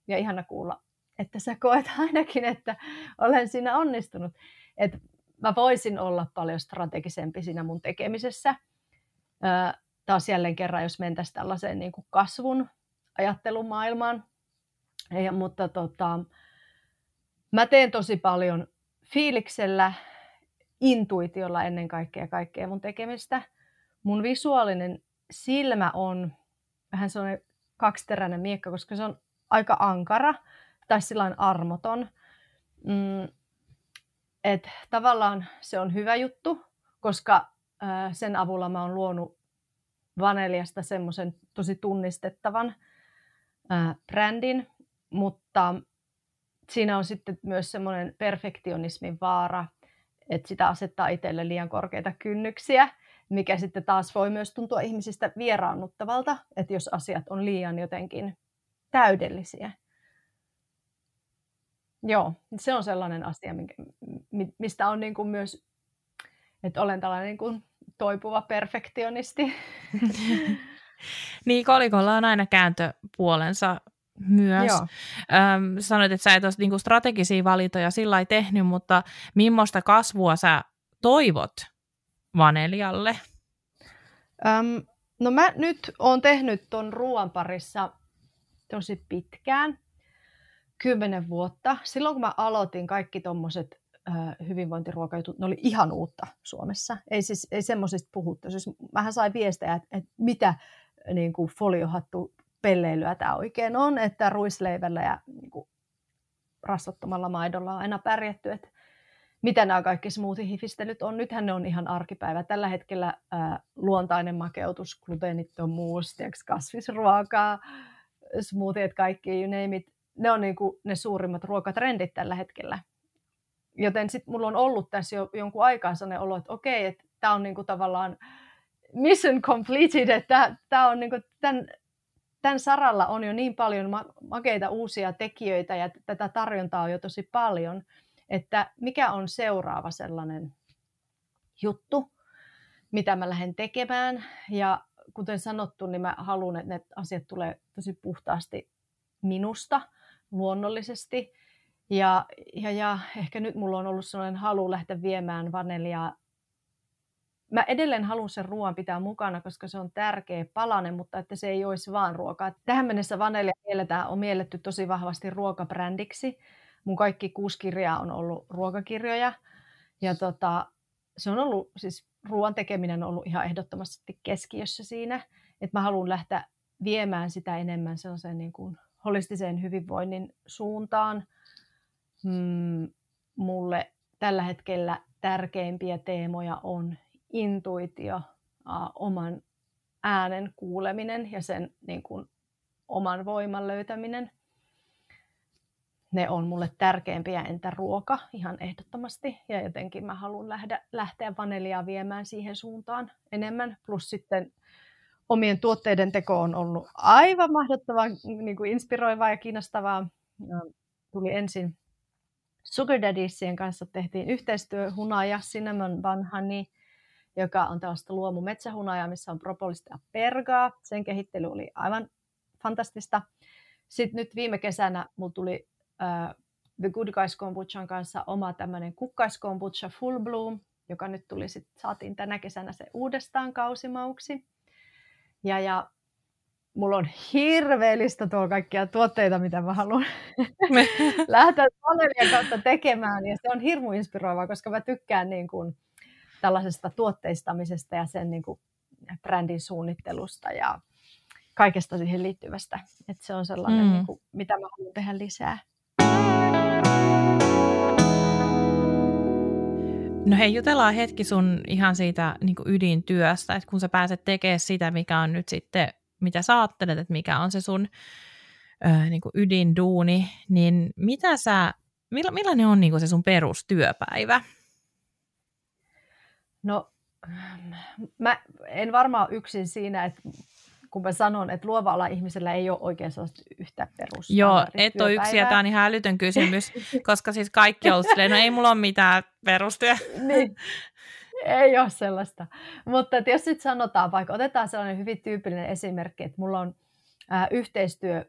Ja ihana kuulla, että sä koet (laughs) ainakin, että olen siinä onnistunut. Että mä voisin olla paljon strategisempi siinä mun tekemisessä – taas jälleen kerran, jos mentäisiin tällaiseen niin kuin kasvun ajattelumaailmaan. Ja, mutta tota, mä teen tosi paljon fiiliksellä, intuitiolla ennen kaikkea kaikkea mun tekemistä. Mun visuaalinen silmä on vähän sellainen kaksiteräinen miekka, koska se on aika ankara tai sillain armoton. Mm, et tavallaan se on hyvä juttu, koska sen avulla mä oon luonut vaneliasta semmoisen tosi tunnistettavan brändin, mutta siinä on sitten myös semmoinen perfektionismin vaara, että sitä asettaa itselle liian korkeita kynnyksiä, mikä sitten taas voi myös tuntua ihmisistä vieraannuttavalta, että jos asiat on liian jotenkin täydellisiä. Joo, se on sellainen asia, mistä on niin kuin myös, että olen tällainen niin kuin toipuva perfektionisti. (laughs) niin, kolikolla on aina kääntöpuolensa myös. Öm, sanoit, että sä et ole niinku strategisia valintoja sillä tehnyt, mutta millaista kasvua sä toivot Vanelialle? Öm, no mä nyt oon tehnyt ton ruoan parissa tosi pitkään, kymmenen vuotta. Silloin kun mä aloitin kaikki tommoset hyvinvointiruokajutut, ne oli ihan uutta Suomessa. Ei, siis, ei semmoisista puhuttu. Siis mähän sain viestejä, että, että mitä niin kuin foliohattu pelleilyä tämä oikein on, että ruisleivällä ja niin kuin, rasvattomalla maidolla on aina pärjätty, että mitä nämä kaikki smoothie-hifistelyt on. Nythän ne on ihan arkipäivä. Tällä hetkellä ää, luontainen makeutus, gluteenittomuus, kasvisruokaa, smoothiet, kaikki, you name it. Ne on niin kuin ne suurimmat ruokatrendit tällä hetkellä. Joten sitten mulla on ollut tässä jo jonkun aikaa sellainen olo, että okei, että tämä on niin kuin tavallaan mission completed, että tämä on niin kuin tämän tämän saralla on jo niin paljon makeita uusia tekijöitä ja tätä tarjontaa on jo tosi paljon, että mikä on seuraava sellainen juttu, mitä mä lähden tekemään. Ja kuten sanottu, niin mä haluan, että ne asiat tulee tosi puhtaasti minusta, luonnollisesti. Ja, ja, ja ehkä nyt mulla on ollut sellainen halu lähteä viemään vaneliaa mä edelleen haluan sen ruoan pitää mukana, koska se on tärkeä palanen, mutta että se ei olisi vaan ruokaa. Tähän mennessä Vanelia mielletään, on mielletty tosi vahvasti ruokabrändiksi. Mun kaikki kuusi kirjaa on ollut ruokakirjoja. Ja tota, se on ollut, siis ruoan tekeminen on ollut ihan ehdottomasti keskiössä siinä. Että mä haluan lähteä viemään sitä enemmän sellaiseen niin kuin holistiseen hyvinvoinnin suuntaan. Mm, mulle tällä hetkellä tärkeimpiä teemoja on intuitio, uh, oman äänen kuuleminen ja sen niin kuin, oman voiman löytäminen. Ne on mulle tärkeimpiä, entä ruoka ihan ehdottomasti. Ja jotenkin mä haluan lähteä, lähteä vaneliaa viemään siihen suuntaan enemmän. Plus sitten omien tuotteiden teko on ollut aivan mahdottavan niin kuin inspiroivaa ja kiinnostavaa. Tuli ensin Sugar Daddiesien kanssa tehtiin yhteistyö Hunaja, Cinnamon Bun Honey – joka on tällaista luomumetsähunajaa, missä on propollista ja pergaa. Sen kehittely oli aivan fantastista. Sitten nyt viime kesänä mulla tuli uh, The Good Guys Kombuchan kanssa oma tämmöinen kukkaiskombutcha Full Bloom, joka nyt tuli sit, saatiin tänä kesänä se uudestaan kausimauksi. Ja, ja mulla on hirveellistä tuolla kaikkia tuotteita, mitä mä haluan (laughs) (laughs) lähteä Panelien kautta tekemään. Ja se on hirmu inspiroivaa, koska mä tykkään niin kuin, tällaisesta tuotteistamisesta ja sen niin kuin brändin suunnittelusta ja kaikesta siihen liittyvästä. Että se on sellainen, mm. niin kuin, mitä mä haluan tehdä lisää. No hei, jutellaan hetki sun ihan siitä niin ydintyöstä, että kun sä pääset tekemään sitä, mikä on nyt sitten, mitä sä ajattelet, että mikä on se sun ö, niin ydinduuni, niin mitä sä, millainen on niin se sun perustyöpäivä? No, mä en varmaan yksin siinä, että kun mä sanon, että luova ala ihmisellä ei ole oikein sellaista yhtä perus. Joo, et ole yksi ja tämä on ihan älytön kysymys, (laughs) koska siis kaikki on silleen, no ei mulla ole mitään perustyö. niin. (laughs) Ei ole sellaista. Mutta jos sitten sanotaan, vaikka otetaan sellainen hyvin tyypillinen esimerkki, että mulla on ää, yhteistyö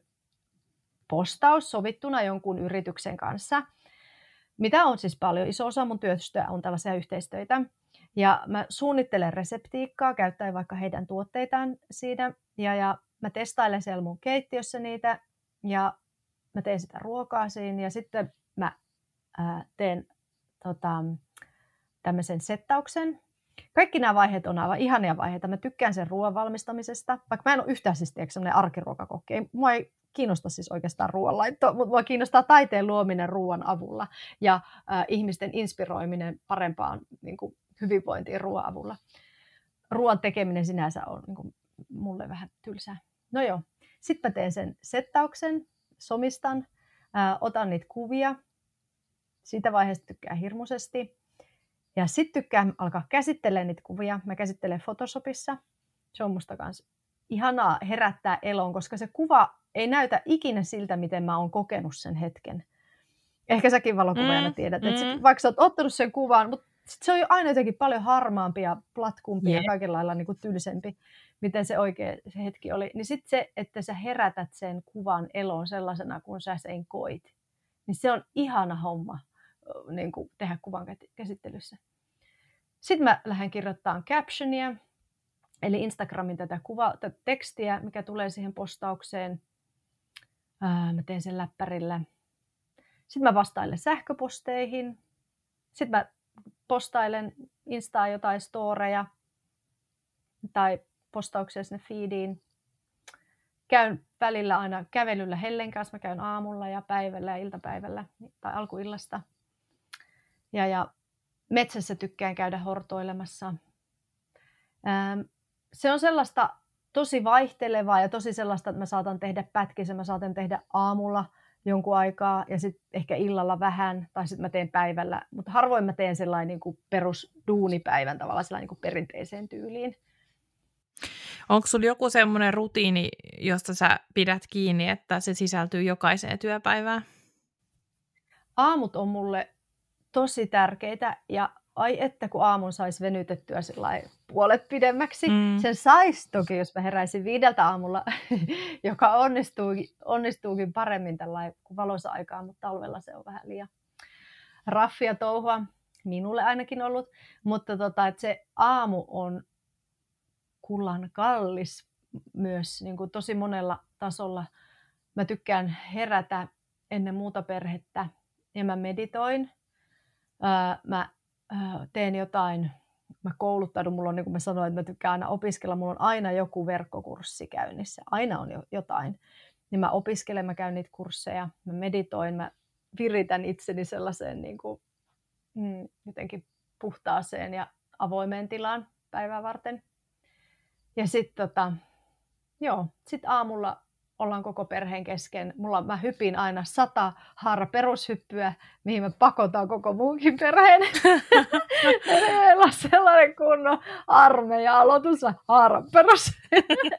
postaus sovittuna jonkun yrityksen kanssa, mitä on siis paljon. Iso osa mun työstä on tällaisia yhteistöitä. Ja mä suunnittelen reseptiikkaa käyttäen vaikka heidän tuotteitaan siinä. Ja, ja mä testailen siellä mun keittiössä niitä ja mä teen sitä ruokaa siinä. Ja sitten mä ää, teen tota, tämmöisen settauksen. Kaikki nämä vaiheet on aivan ihania vaiheita. Mä tykkään sen ruoan valmistamisesta, vaikka mä en ole yhtään siis sellainen arkiruokakokki. Mua ei kiinnosta siis oikeastaan ruoanlaitto, mutta mua kiinnostaa taiteen luominen ruoan avulla ja äh, ihmisten inspiroiminen parempaan niin kuin, hyvinvointiin ruoan avulla. Ruoan tekeminen sinänsä on niin kuin mulle vähän tylsää. No joo, sitten mä teen sen settauksen, somistan, ää, otan niitä kuvia. Siitä vaiheesta tykkään hirmuisesti. Ja sitten tykkään alkaa käsittelemään niitä kuvia. Mä käsittelen Photoshopissa. Se on musta kans ihanaa herättää eloon, koska se kuva ei näytä ikinä siltä, miten mä oon kokenut sen hetken. Ehkä säkin valokuvaajana mm, tiedät, mm. että sit, vaikka sä oot ottanut sen kuvan, mutta sit se on jo aina jotenkin paljon harmaampi ja platkumpi yeah. ja kaikilla lailla niin kuin tylsempi, miten se oikea se hetki oli. Niin sitten se, että sä herätät sen kuvan eloon sellaisena, kun sä sen koit, niin se on ihana homma niin kuin tehdä kuvan käsittelyssä. Sitten mä lähden kirjoittamaan captionia, eli Instagramin tätä, kuva, tätä tekstiä, mikä tulee siihen postaukseen. Ää, mä teen sen läppärillä. Sitten mä vastailen sähköposteihin. Sitten mä postailen Instaa jotain storeja tai postauksia sinne feediin. Käyn välillä aina kävelyllä Hellen kanssa. Mä käyn aamulla ja päivällä ja iltapäivällä tai alkuillasta. Ja, ja metsässä tykkään käydä hortoilemassa. Ähm, se on sellaista tosi vaihtelevaa ja tosi sellaista, että mä saatan tehdä pätkissä, mä saatan tehdä aamulla jonkun aikaa ja sitten ehkä illalla vähän tai sitten mä teen päivällä, mutta harvoin mä teen sellainen niin kuin perusduunipäivän tavallaan sellainen niin kuin perinteiseen tyyliin. Onko sulla joku semmoinen rutiini, josta sä pidät kiinni, että se sisältyy jokaiseen työpäivään? Aamut on mulle tosi tärkeitä ja ai että kun aamun saisi venytettyä puolet pidemmäksi. Mm. Sen saisi toki, jos mä heräisin viideltä aamulla, (laughs) joka onnistuukin, onnistuukin paremmin tällä kuin valossa aikaa, mutta talvella se on vähän liian raffia touhua, minulle ainakin ollut. Mutta tota, että se aamu on kullan kallis myös niin kuin tosi monella tasolla. Mä tykkään herätä ennen muuta perhettä ja mä meditoin. Mä teen jotain, mä kouluttaudun, mulla on niin kuin mä sanoin, että mä tykkään aina opiskella, mulla on aina joku verkkokurssi käynnissä, aina on jo jotain. Niin mä opiskelen, mä käyn niitä kursseja, mä meditoin, mä viritän itseni sellaiseen niin kuin, mm, jotenkin puhtaaseen ja avoimeen tilaan päivää varten. Ja sitten tota, joo, sit aamulla ollaan koko perheen kesken. Mulla mä hypin aina sata haara perushyppyä, mihin mä pakotan koko muunkin perheen. (laughs) Meillä on sellainen kunnon armeija aloitus haara perus.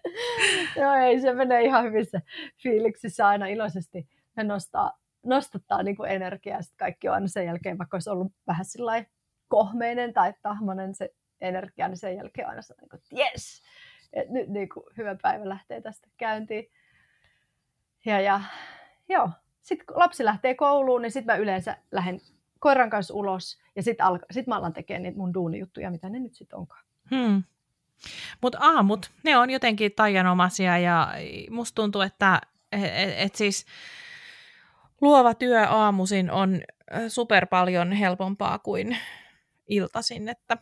(laughs) Joo, ei se menee ihan hyvissä fiiliksissä aina iloisesti. Me nostaa, nostattaa niin kuin energiaa. Sitten kaikki on aina sen jälkeen, vaikka olisi ollut vähän kohmeinen tai tahmanen se energia, niin sen jälkeen aina se niin että yes, et nyt niin kuin hyvä päivä lähtee tästä käyntiin. Ja, ja joo, sitten kun lapsi lähtee kouluun, niin sitten mä yleensä lähden koiran kanssa ulos ja sitten sit mä alan tekemään niitä mun duunijuttuja, mitä ne nyt sitten onkaan. Hmm. Mutta aamut, ne on jotenkin taianomaisia ja musta tuntuu, että et, et, et siis luova työ aamuisin on super paljon helpompaa kuin iltaisin, että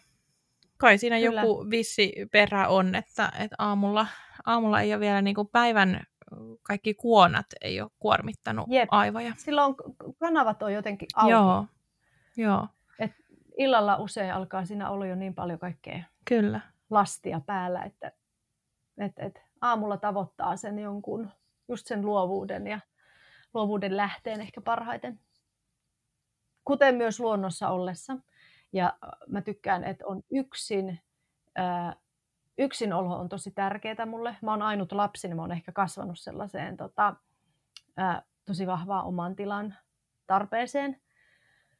kai siinä Kyllä. joku vissi perä on, että, että aamulla, aamulla ei ole vielä niin päivän kaikki kuonat ei ole kuormittanut Jep. aivoja. Silloin kanavat on jotenkin auki. Joo, joo. Et illalla usein alkaa siinä olla jo niin paljon kaikkea Kyllä. lastia päällä, että et, et aamulla tavoittaa sen jonkun, just sen luovuuden ja luovuuden lähteen ehkä parhaiten. Kuten myös luonnossa ollessa. Ja mä tykkään, että on yksin ää, yksinolo on tosi tärkeää mulle. Mä oon ainut lapsi, niin mä oon ehkä kasvanut sellaiseen tota, ää, tosi vahvaa oman tilan tarpeeseen.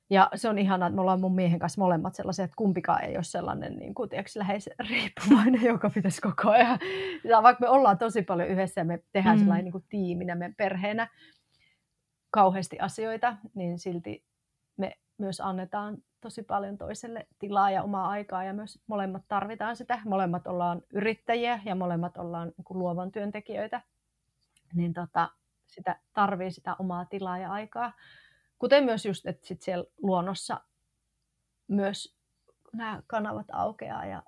Ja se on ihanaa, että me ollaan mun miehen kanssa molemmat sellaisia, että kumpikaan ei ole sellainen niin kuin, tiedätkö, lähes riippuvainen, (laughs) joka pitäisi koko ajan. Ja vaikka me ollaan tosi paljon yhdessä ja me tehdään mm. sellainen niin kuin tiiminä, me perheenä kauheasti asioita, niin silti me myös annetaan tosi paljon toiselle tilaa ja omaa aikaa ja myös molemmat tarvitaan sitä. Molemmat ollaan yrittäjiä ja molemmat ollaan niin luovan työntekijöitä, niin tota, sitä tarvii sitä omaa tilaa ja aikaa. Kuten myös just, että sit siellä luonnossa myös nämä kanavat aukeaa ja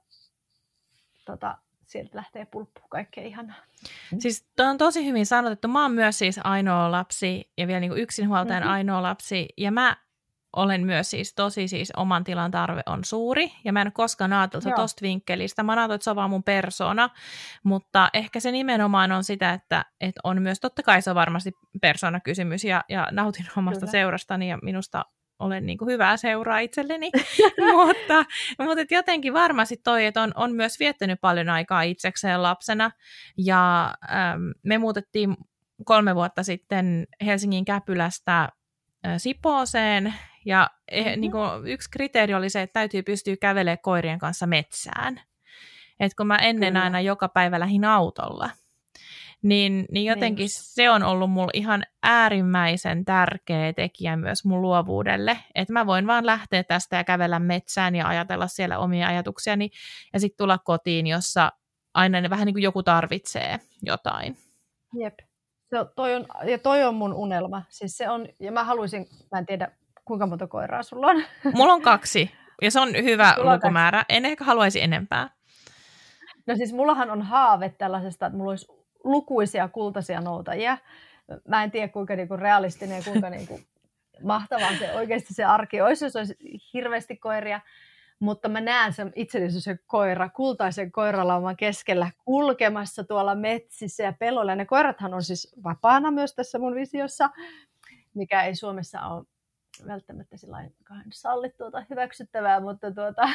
tota, sieltä lähtee pulppu kaikkea ihanaa. Siis on tosi hyvin sanottu. Mä oon myös siis ainoa lapsi ja vielä niin yksinhuoltajan mm-hmm. ainoa lapsi. Ja mä olen myös siis tosi siis oman tilan tarve on suuri, ja mä en koskaan ajatellut se tosta vinkkelistä. Mä ajatellut, että se on vaan mun persona, mutta ehkä se nimenomaan on sitä, että, että on myös, totta kai se on varmasti persoonakysymys, ja, ja nautin (laughs) omasta Kyllä. seurastani, ja minusta olen niin kuin hyvää seuraa itselleni, (laughs) mutta, mutta et jotenkin varmasti toi, että on, on myös viettänyt paljon aikaa itsekseen lapsena, ja ähm, me muutettiin kolme vuotta sitten Helsingin Käpylästä Sipooseen, ja mm-hmm. niin kuin, yksi kriteeri oli se, että täytyy pystyä kävelemään koirien kanssa metsään. Et kun mä ennen Kyllä. aina joka päivä lähin autolla, niin, niin jotenkin niin se on ollut mulle ihan äärimmäisen tärkeä tekijä myös mun luovuudelle, että mä voin vaan lähteä tästä ja kävellä metsään ja ajatella siellä omia ajatuksiani ja sitten tulla kotiin, jossa aina vähän niin kuin joku tarvitsee jotain. Jep. Se, toi on, ja toi on mun unelma. Siis se on, ja mä haluaisin, mä en tiedä kuinka monta koiraa sulla on. (laughs) Mulla on kaksi, ja se on hyvä Sulla lukumäärä. On en ehkä haluaisi enempää. No siis mullahan on haave tällaisesta, että mulla olisi lukuisia kultaisia noutajia. Mä en tiedä kuinka niinku realistinen ja kuinka niinku (laughs) mahtavaa se oikeasti se arki olisi, jos olisi hirveästi koiria. Mutta mä näen sen itselleni se koira, kultaisen koiralauman keskellä kulkemassa tuolla metsissä ja pelolla. Ne koirathan on siis vapaana myös tässä mun visiossa, mikä ei Suomessa ole välttämättä sallittua tai hyväksyttävää, mutta tuota,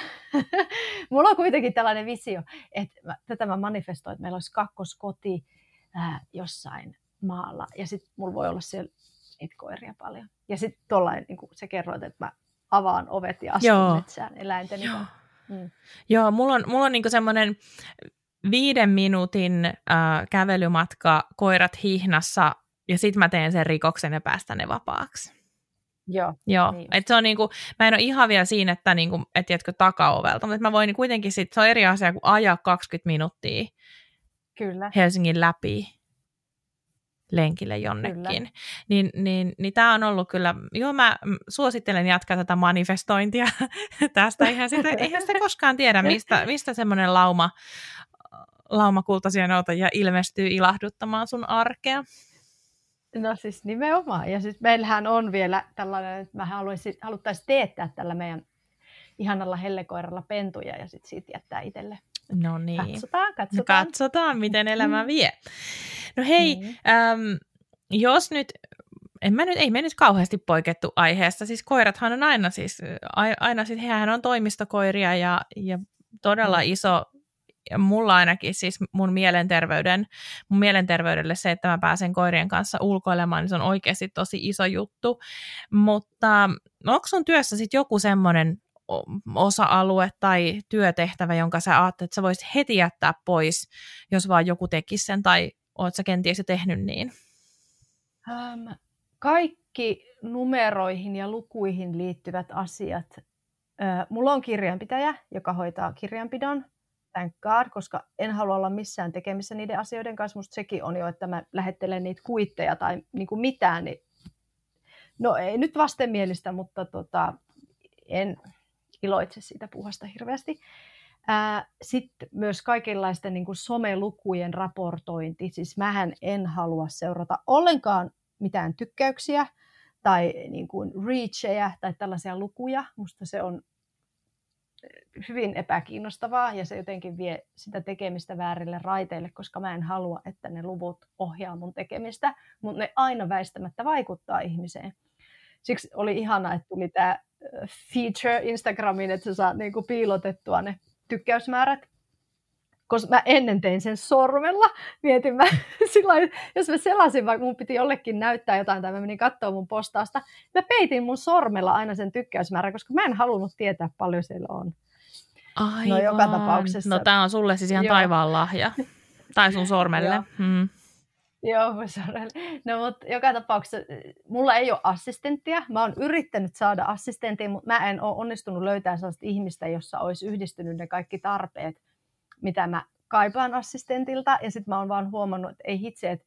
(laughs) mulla on kuitenkin tällainen visio, että mä, tätä mä manifestoin, että meillä olisi kakkoskoti ää, jossain maalla ja sitten mulla voi olla siellä niitä koiria paljon. Ja sitten tuollain, niin kuin sä kerroit, että mä avaan ovet ja astun Joo. metsään eläinten Joo. Mm. Joo, mulla on, mulla on niinku semmoinen viiden minuutin äh, kävelymatka koirat hihnassa ja sitten mä teen sen rikoksen ja päästän ne vapaaksi. Joo. Joo. Niin. Et se on niinku, mä en ole ihan vielä siinä, että niinku, et tiedätkö, takaovelta, mutta mä voin kuitenkin sit, se on eri asia kuin ajaa 20 minuuttia Kyllä. Helsingin läpi lenkille jonnekin. Kyllä. Niin, niin, niin tämä on ollut kyllä, joo mä suosittelen jatkaa tätä manifestointia (laughs) tästä. Eihän sitä, eihän sitä koskaan tiedä, mistä, mistä semmoinen lauma, lauma kultaisia noutajia ilmestyy ilahduttamaan sun arkea. No siis nimenomaan. Ja siis meillähän on vielä tällainen, että mä haluaisin, haluttaisiin teettää tällä meidän ihanalla hellekoiralla pentuja ja sitten siitä jättää itselle. No niin. Katsotaan, katsotaan. Katsotaan, miten elämä mm. vie. No hei, mm. äm, jos nyt, en mä nyt, ei me nyt kauheasti poikettu aiheesta, siis koirathan on aina siis, aina siis, hehän on toimistokoiria ja, ja todella mm. iso ja mulla ainakin siis mun mielenterveyden, mun mielenterveydelle se, että mä pääsen koirien kanssa ulkoilemaan, niin se on oikeasti tosi iso juttu. Mutta onko sun työssä sitten joku semmoinen osa-alue tai työtehtävä, jonka sä ajattelet, että sä voisit heti jättää pois, jos vaan joku tekisi sen, tai oot sä kenties jo tehnyt niin? Um, kaikki numeroihin ja lukuihin liittyvät asiat. Uh, mulla on kirjanpitäjä, joka hoitaa kirjanpidon thank God, koska en halua olla missään tekemissä niiden asioiden kanssa. Musta sekin on jo, että mä lähettelen niitä kuitteja tai niin kuin mitään. Niin... No ei nyt vastenmielistä, mutta tota, en iloitse siitä puhasta hirveästi. Sitten myös kaikenlaisten niin kuin somelukujen raportointi. Siis mähän en halua seurata ollenkaan mitään tykkäyksiä tai niin kuin reachejä tai tällaisia lukuja. Musta se on hyvin epäkiinnostavaa ja se jotenkin vie sitä tekemistä väärille raiteille, koska mä en halua, että ne luvut ohjaa mun tekemistä, mutta ne aina väistämättä vaikuttaa ihmiseen. Siksi oli ihana, että tuli tämä feature Instagramiin, että sä saat niinku piilotettua ne tykkäysmäärät. Koska mä ennen tein sen sormella, mietin mä (laughs) sillä jos mä selasin, vaikka mun piti jollekin näyttää jotain tai mä menin katsoa mun postausta, mä peitin mun sormella aina sen tykkäysmäärän, koska mä en halunnut tietää paljon siellä on. Aivan. No joka tapauksessa. No tää on sulle siis ihan Joo. taivaan lahja. Tai sun sormelle. Joo. Hmm. Joo, sormelle. No mutta joka tapauksessa mulla ei ole assistenttia. Mä oon yrittänyt saada assistentin, mutta mä en ole onnistunut löytämään sellaista ihmistä, jossa olisi yhdistynyt ne kaikki tarpeet, mitä mä kaipaan assistentilta. Ja sitten mä oon vaan huomannut, että ei hitse, että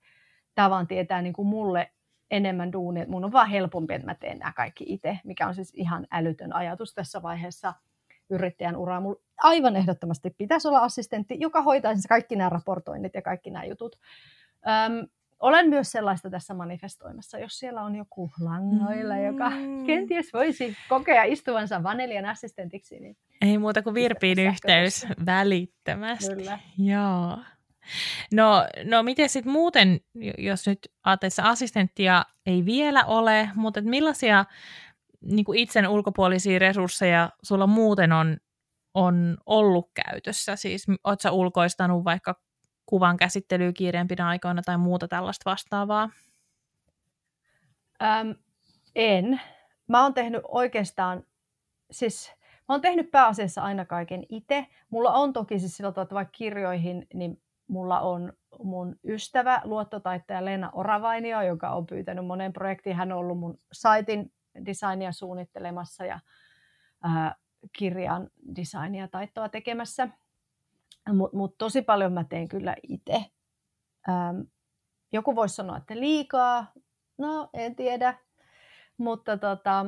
tämä vaan tietää niin kuin mulle enemmän duunia. Mun on vaan helpompi, että mä teen nämä kaikki itse, mikä on siis ihan älytön ajatus tässä vaiheessa – yrittäjän uraa. Mulla aivan ehdottomasti pitäisi olla assistentti, joka hoitaisi kaikki nämä raportoinnit ja kaikki nämä jutut. Öm, olen myös sellaista tässä manifestoimassa, jos siellä on joku langoilla, mm. joka kenties voisi kokea istuvansa Vanelian assistentiksi. Niin Ei muuta kuin Virpiin yhteys välittömästi. Kyllä. Joo. No, no miten sitten muuten, jos nyt ajattelee, assistenttia ei vielä ole, mutta millaisia niin kuin itsen ulkopuolisia resursseja sulla muuten on, on ollut käytössä? Siis oletko ulkoistanut vaikka kuvan käsittelyä kiireempinä aikoina tai muuta tällaista vastaavaa? Öm, en. Mä oon tehnyt oikeastaan, siis mä oon tehnyt pääasiassa aina kaiken itse. Mulla on toki siis sillä tavalla, että vaikka kirjoihin, niin mulla on mun ystävä, luottotaittaja Leena Oravainio, joka on pyytänyt monen projektiin. Hän on ollut mun saitin designia suunnittelemassa ja ää, kirjan designia taittoa tekemässä. Mutta mut tosi paljon mä teen kyllä itse. Ähm, joku voisi sanoa, että liikaa. No, en tiedä. Mutta tota,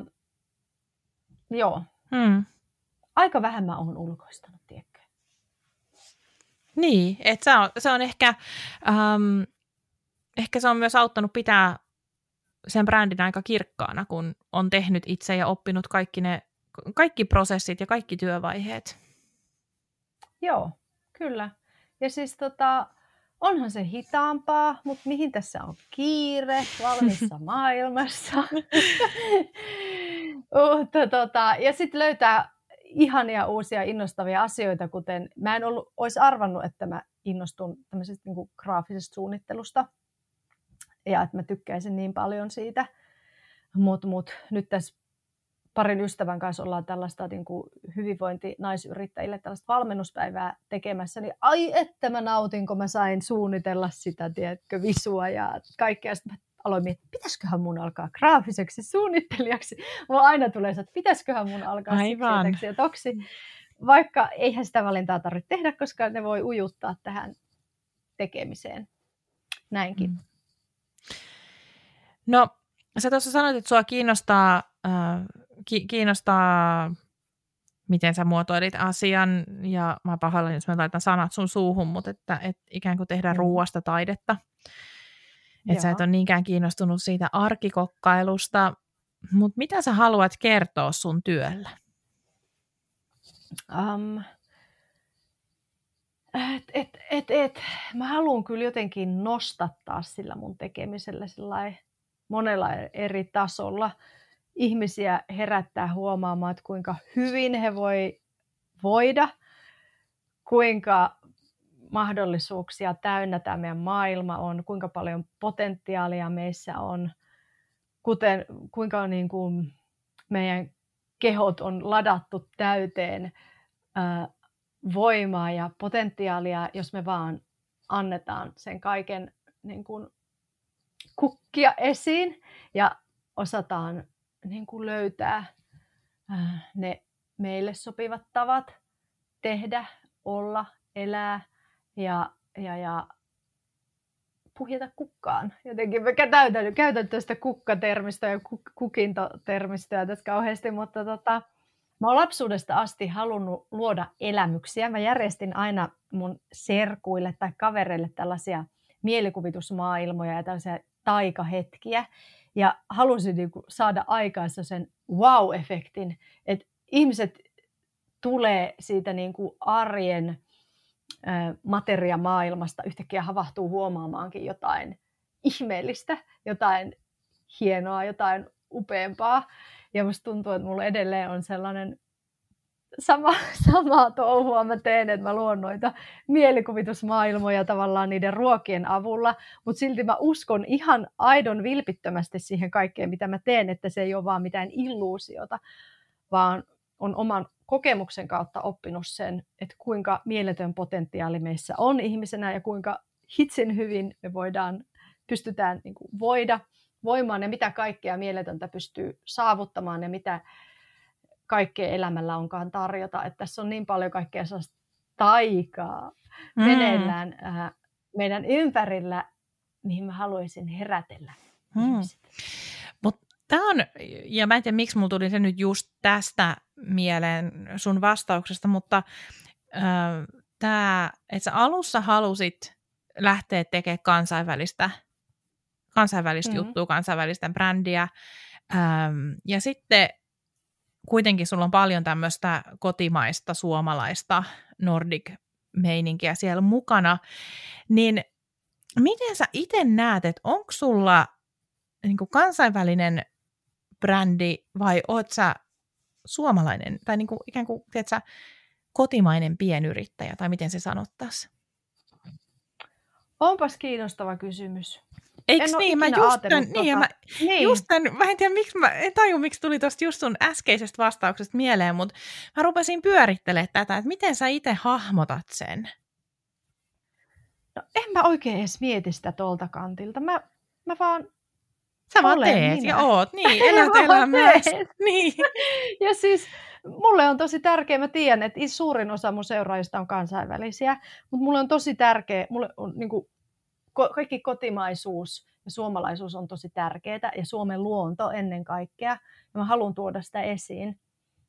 joo. Hmm. Aika vähän mä oon ulkoistanut, tiedätkö? Niin, että se on, se on ehkä, ähm, ehkä se on myös auttanut pitää sen brändin aika kirkkaana, kun on tehnyt itse ja oppinut kaikki ne kaikki prosessit ja kaikki työvaiheet. Joo, Kyllä. Ja siis tota, onhan se hitaampaa, mutta mihin tässä on kiire valmissa (laughs) maailmassa. (laughs) mutta tota, ja sitten löytää ihania uusia innostavia asioita, kuten mä en ollut, olisi arvannut, että mä innostun tämmöisestä niin graafisesta suunnittelusta ja että mä tykkäisin niin paljon siitä. Mutta mut, nyt tässä parin ystävän kanssa ollaan tällaista niin kuin hyvinvointinaisyrittäjille tällaista valmennuspäivää tekemässä, niin ai että mä nautin, kun mä sain suunnitella sitä, tiedätkö, visua ja kaikkea. Sitten mä aloin miettiä, pitäisiköhän mun alkaa graafiseksi suunnittelijaksi. Mulla aina tulee että pitäisiköhän mun alkaa Aivan. ja toksi. Vaikka eihän sitä valintaa tarvitse tehdä, koska ne voi ujuttaa tähän tekemiseen. Näinkin. Mm. No, sä tuossa sanoit, että sua kiinnostaa äh, ki- kiinnostaa, miten sä muotoilit asian, ja mä pahoillani, jos mä laitan sanat sun suuhun, mutta että, että ikään kuin tehdään mm. ruuasta taidetta. Että sä et ole niinkään kiinnostunut siitä arkikokkailusta, mutta mitä sä haluat kertoa sun työllä? Um, et, et, et, et. Mä haluan kyllä jotenkin nostattaa sillä mun tekemisellä monella eri tasolla ihmisiä herättää huomaamaan, että kuinka hyvin he voi voida, kuinka mahdollisuuksia täynnä tämä meidän maailma on, kuinka paljon potentiaalia meissä on, kuten kuinka niin kuin meidän kehot on ladattu täyteen voimaa ja potentiaalia, jos me vaan annetaan sen kaiken niin kuin kukkia esiin ja osataan niin kuin löytää äh, ne meille sopivat tavat tehdä, olla, elää ja, ja, ja puhjeta kukkaan. Jotenkin mä käytän, käytän tästä kukkatermistöä ja kukintotermistöä tässä kauheasti, mutta tota, mä oon lapsuudesta asti halunnut luoda elämyksiä. Mä järjestin aina mun serkuille tai kavereille tällaisia mielikuvitusmaailmoja ja tällaisia taikahetkiä ja halusin niin kuin saada aikaansa sen wow-efektin, että ihmiset tulee siitä niin kuin arjen materiamaailmasta yhtäkkiä havahtuu huomaamaankin jotain ihmeellistä, jotain hienoa, jotain upeampaa. Ja musta tuntuu, että mulla edelleen on sellainen sama, (laughs) samaa touhua mä teen, että mä luon noita mielikuvitusmaailmoja tavallaan niiden ruokien avulla, mutta silti mä uskon ihan aidon vilpittömästi siihen kaikkeen, mitä mä teen, että se ei ole vaan mitään illuusiota, vaan on oman kokemuksen kautta oppinut sen, että kuinka mieletön potentiaali meissä on ihmisenä ja kuinka hitsin hyvin me voidaan, pystytään niin kuin voida voimaan ja mitä kaikkea mieletöntä pystyy saavuttamaan ja mitä kaikkea elämällä onkaan tarjota. Että tässä on niin paljon kaikkea sellaista taikaa mm. meneillään äh, meidän ympärillä, mihin mä haluaisin herätellä mm. Mutta tämä on, ja mä en tiedä miksi mulla tuli se nyt just tästä mieleen sun vastauksesta, mutta äh, tämä, että sä alussa halusit lähteä tekemään kansainvälistä kansainvälistä mm. juttua, kansainvälistä brändiä. Ähm, ja sitten kuitenkin sulla on paljon tämmöistä kotimaista, suomalaista Nordic-meininkiä siellä mukana, niin miten sä itse näet, että onko sulla niin kansainvälinen brändi vai oot sä suomalainen tai niin kuin, ikään kuin tiedätkö, kotimainen pienyrittäjä tai miten se sanottaisiin? Onpas kiinnostava kysymys. Eikö niin? Mä just tämän, niin, tota. mä, niin. just tämän, mä en tiedä, miksi mä en taju, miksi tuli tuosta just sun äskeisestä vastauksesta mieleen, mutta mä rupesin pyörittelemään tätä, että miten sä itse hahmotat sen? No en mä oikein edes mieti sitä tuolta kantilta. Mä, mä vaan Sä vaan teet minä. ja oot, (laughs) niin, elät. (laughs) Niin. ja siis mulle on tosi tärkeää, mä tiedän, että suurin osa mun seuraajista on kansainvälisiä, mutta mulle on tosi tärkeää, mulle on niin kuin, kaikki kotimaisuus ja suomalaisuus on tosi tärkeää ja Suomen luonto ennen kaikkea. Ja mä haluan tuoda sitä esiin.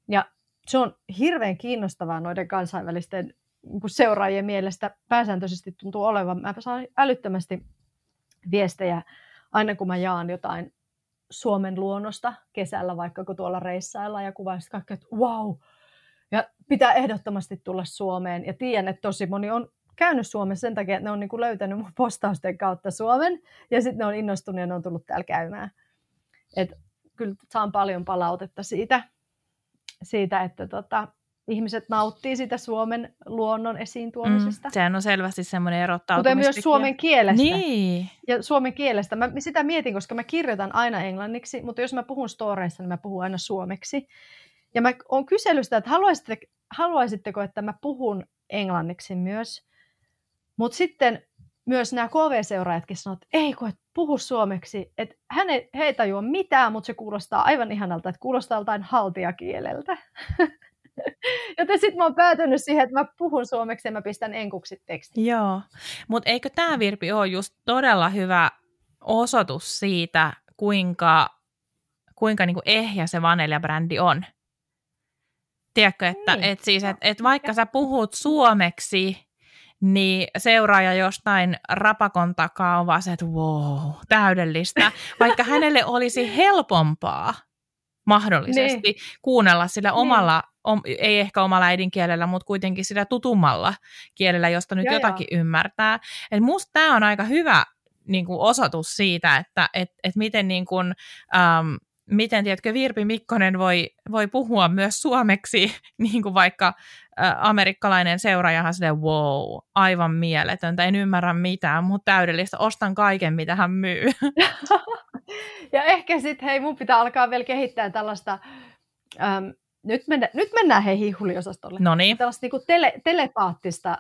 Ja se on hirveän kiinnostavaa noiden kansainvälisten niin seuraajien mielestä pääsääntöisesti tuntuu olevan. Mä saan älyttömästi viestejä aina kun mä jaan jotain Suomen luonnosta kesällä, vaikka kun tuolla reissailla ja kuvaan kaikki, että wow, ja pitää ehdottomasti tulla Suomeen. Ja tiedän, että tosi moni on käynyt Suomessa sen takia, että ne on niin kuin löytänyt mun postausten kautta Suomen, ja sitten ne on innostunut ja ne on tullut täällä käymään. Et kyllä saan paljon palautetta siitä, siitä että tota, ihmiset nauttii sitä Suomen luonnon esiin tuomisesta. Mm, sehän on selvästi semmoinen erottautumistekijä. Kuten myös suomen kielestä. Niin. Ja suomen kielestä. Mä sitä mietin, koska mä kirjoitan aina englanniksi, mutta jos mä puhun storeissa, niin mä puhun aina suomeksi. Ja mä oon kysellyt sitä, että haluaisitteko, haluaisitteko, että mä puhun englanniksi myös. Mutta sitten myös nämä KV-seuraajatkin sanoivat, että ei kun et puhu suomeksi, että hän ei, he ei tajua mitään, mutta se kuulostaa aivan ihanalta, että kuulostaa jotain haltiakieleltä. (laughs) Joten sitten mä oon päätynyt siihen, että mä puhun suomeksi ja mä pistän enkuksi tekstin. Joo, mutta eikö tämä Virpi ole just todella hyvä osoitus siitä, kuinka, kuinka niinku ehjä se Vanelia-brändi on? Tiedätkö, että niin. et siis, et, et vaikka sä puhut suomeksi, niin seuraaja jostain rapakon takaa on vaan se, että wow, täydellistä. Vaikka hänelle olisi (laughs) helpompaa mahdollisesti niin. kuunnella sillä niin. omalla, om, ei ehkä omalla äidinkielellä, mutta kuitenkin sillä tutummalla kielellä, josta nyt ja jotakin joo. ymmärtää. Et musta tämä on aika hyvä niin kuin osoitus siitä, että et, et miten niin kuin, um, miten tiedätkö, Virpi Mikkonen voi, voi puhua myös suomeksi, (laughs) niin kuin vaikka amerikkalainen seuraajahan sille wow, aivan mieletöntä, en ymmärrä mitään, mutta täydellistä, ostan kaiken, mitä hän myy. (laughs) ja ehkä sitten, hei, mun pitää alkaa vielä kehittää tällaista, äm, nyt, mennä, nyt mennään hei hihuliosastolle. No niin. Tällaista niinku tele, telepaattista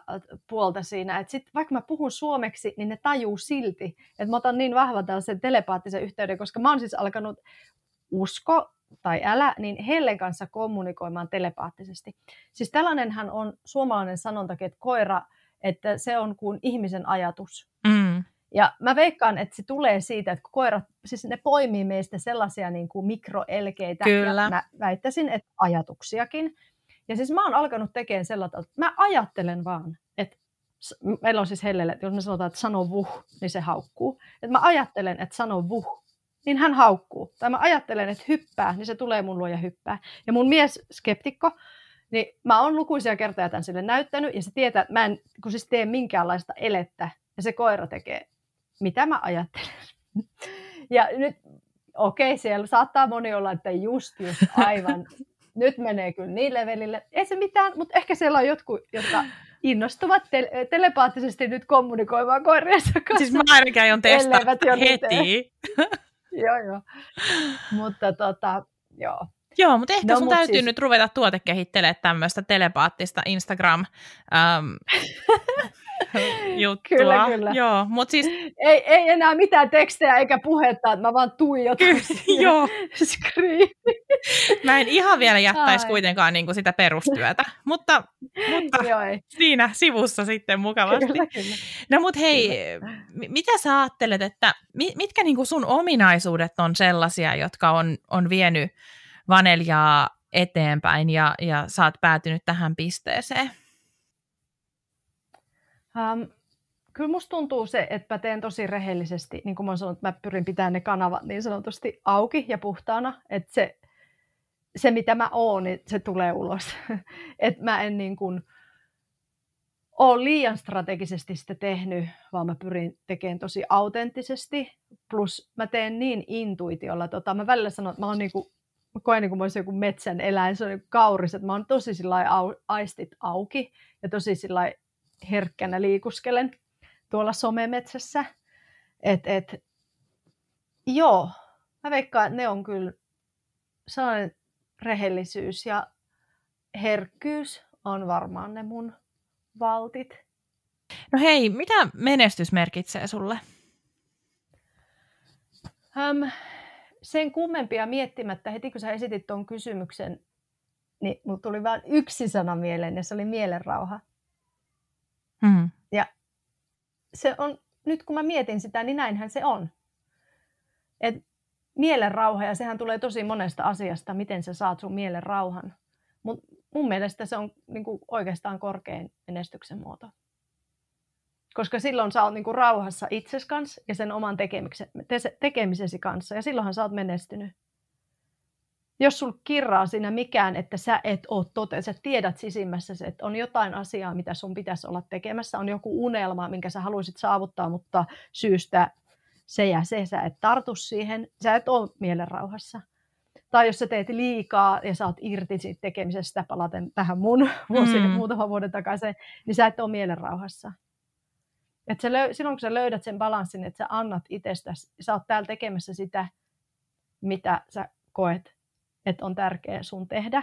puolta siinä, että sit, vaikka mä puhun suomeksi, niin ne tajuu silti, että mä otan niin vahvan tällaisen telepaattisen yhteyden, koska mä oon siis alkanut usko tai älä, niin Hellen kanssa kommunikoimaan telepaattisesti. Siis tällainenhan on suomalainen sanontakin, että koira, että se on kuin ihmisen ajatus. Mm. Ja mä veikkaan, että se tulee siitä, että koirat, siis ne poimii meistä sellaisia niin kuin mikroelkeitä, Kyllä. ja mä väittäisin, että ajatuksiakin. Ja siis mä oon alkanut tekemään sellaista, että mä ajattelen vaan, että meillä on siis Hellelle, että jos me sanotaan, että sano vuh, niin se haukkuu. Että mä ajattelen, että sano vuh, niin hän haukkuu. Tai mä ajattelen, että hyppää, niin se tulee mun luo ja hyppää. Ja mun mies, skeptikko, niin mä oon lukuisia kertoja tämän sille näyttänyt, ja se tietää, että mä en kun siis tee minkäänlaista elettä, ja se koira tekee, mitä mä ajattelen. (laughs) Ja nyt, okei, okay, siellä saattaa moni olla, että just, just aivan, (laughs) nyt menee kyllä niin levelille. Ei se mitään, mutta ehkä siellä on jotkut, jotka innostuvat te- telepaattisesti nyt kommunikoimaan koiriensa kanssa. Siis mä ainakin aion testaa heti. (laughs) (laughs) joo, joo. Mutta tota, joo. Joo, mutta ehkä no, sun täytyy siis... nyt ruveta tuotekehittelemään tämmöistä telepaattista Instagram ähm, (laughs) (laughs) juttua. Kyllä, kyllä. Joo, mut siis... ei, ei enää mitään tekstejä eikä puhetta, että mä vaan tuijotan (laughs) Joo. Mä en ihan vielä jättäisi Ai. kuitenkaan niin kuin sitä perustyötä, mutta, mutta (laughs) Joo, ei. siinä sivussa sitten mukavasti. Kyllä, kyllä. No mut hei, kyllä. mitä sä ajattelet, että mitkä niin kuin sun ominaisuudet on sellaisia, jotka on, on vienyt Vaneljaa eteenpäin ja, ja sä oot päätynyt tähän pisteeseen? Um, kyllä musta tuntuu se, että mä teen tosi rehellisesti, niin kuin mä sanoin, että mä pyrin pitämään ne kanavat niin sanotusti auki ja puhtaana, että se, se mitä mä oon, niin se tulee ulos. (laughs) että mä en niin kuin, ole liian strategisesti sitä tehnyt, vaan mä pyrin tekemään tosi autenttisesti. Plus mä teen niin intuitiolla. Tota, mä välillä sanon, että mä, oon niinku, mä koen niin kuin mä olisin joku metsän eläin. Se on niin kauris, että mä oon tosi au, aistit auki ja tosi herkkänä liikuskelen tuolla somemetsässä. Et, et, joo, mä veikkaan, että ne on kyllä sellainen rehellisyys ja herkkyys on varmaan ne mun valtit. No hei, mitä menestys merkitsee sulle? Um, sen kummempia miettimättä, heti kun sä esitit tuon kysymyksen, niin mulla tuli vain yksi sana mieleen, ja se oli mielenrauha. Mm. Ja se on, nyt kun mä mietin sitä, niin näinhän se on. Et mielenrauha, ja sehän tulee tosi monesta asiasta, miten sä saat sun mielen rauhan. Mutta mun mielestä se on niin kuin oikeastaan korkein menestyksen muoto. Koska silloin sä oot niin kuin rauhassa itses kanssa ja sen oman tekemisesi kanssa, ja silloinhan sä oot menestynyt. Jos sul kirraa siinä mikään, että sä et oo tote, sä tiedät sisimmässä että on jotain asiaa, mitä sun pitäisi olla tekemässä, on joku unelma, minkä sä haluaisit saavuttaa, mutta syystä se ja se, sä et tartu siihen, sä et ole mielenrauhassa. Tai jos sä teet liikaa ja saat irti siitä tekemisestä, palaten tähän mun (laughs) vuosi, mm. muutama vuoden takaisin, niin sä et ole mielenrauhassa. Et sä löy- silloin kun sä löydät sen balanssin, että sä annat itsestäsi, sä oot täällä tekemässä sitä, mitä sä koet, että on tärkeää sun tehdä.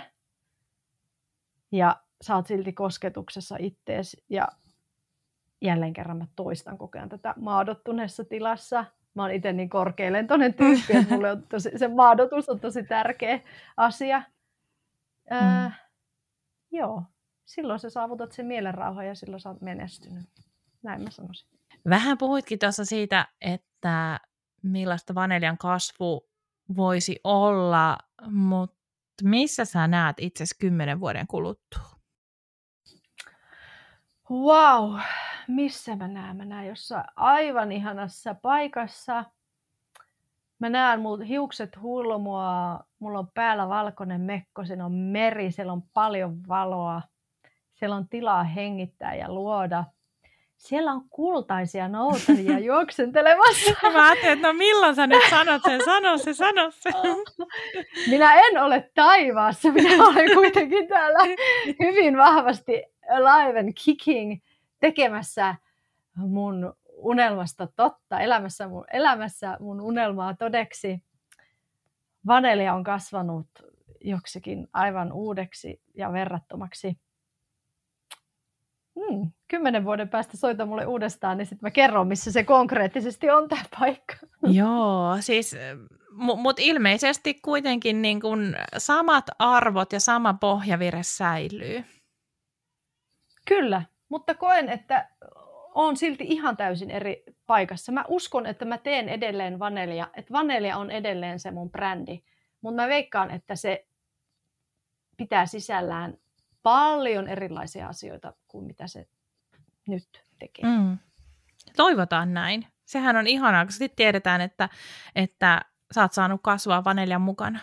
Ja sä oot silti kosketuksessa ittees ja jälleen kerran mä toistan koko ajan tätä maadottuneessa tilassa – mä oon itse niin korkealentoinen tyyppi, että mulle on tosi, se maadotus on tosi tärkeä asia. Ää, mm. Joo, silloin sä saavutat sen mielenrauhan ja silloin sä oot menestynyt. Näin mä sanoisin. Vähän puhuitkin tuossa siitä, että millaista vanelian kasvu voisi olla, mutta missä sä näet itse kymmenen vuoden kuluttua? Wow, missä mä näen? Mä näen jossain aivan ihanassa paikassa. Mä näen mun hiukset hulmua, mulla on päällä valkoinen mekko, siinä on meri, siellä on paljon valoa, siellä on tilaa hengittää ja luoda. Siellä on kultaisia noutaria (laughs) juoksentelemassa. Mä ajattelin, että no milloin sä nyt sanot sen, sano se, sano se. (laughs) Minä en ole taivaassa, minä olen kuitenkin täällä hyvin vahvasti alive and kicking tekemässä mun unelmasta totta, elämässä mun, elämässä mun unelmaa todeksi. Vanelia on kasvanut joksikin aivan uudeksi ja verrattomaksi. Hmm, kymmenen vuoden päästä soita mulle uudestaan, niin sitten mä kerron, missä se konkreettisesti on tämä paikka. (laughs) Joo, siis mutta ilmeisesti kuitenkin niin kun samat arvot ja sama pohjavire säilyy. Kyllä, mutta koen, että on silti ihan täysin eri paikassa. Mä uskon, että mä teen edelleen vanelia, että vanelia on edelleen se mun brändi, mutta mä veikkaan, että se pitää sisällään paljon erilaisia asioita kuin mitä se nyt tekee. Mm. Toivotaan näin. Sehän on ihanaa, kun sitten tiedetään, että, että sä oot saanut kasvaa vanelian mukana.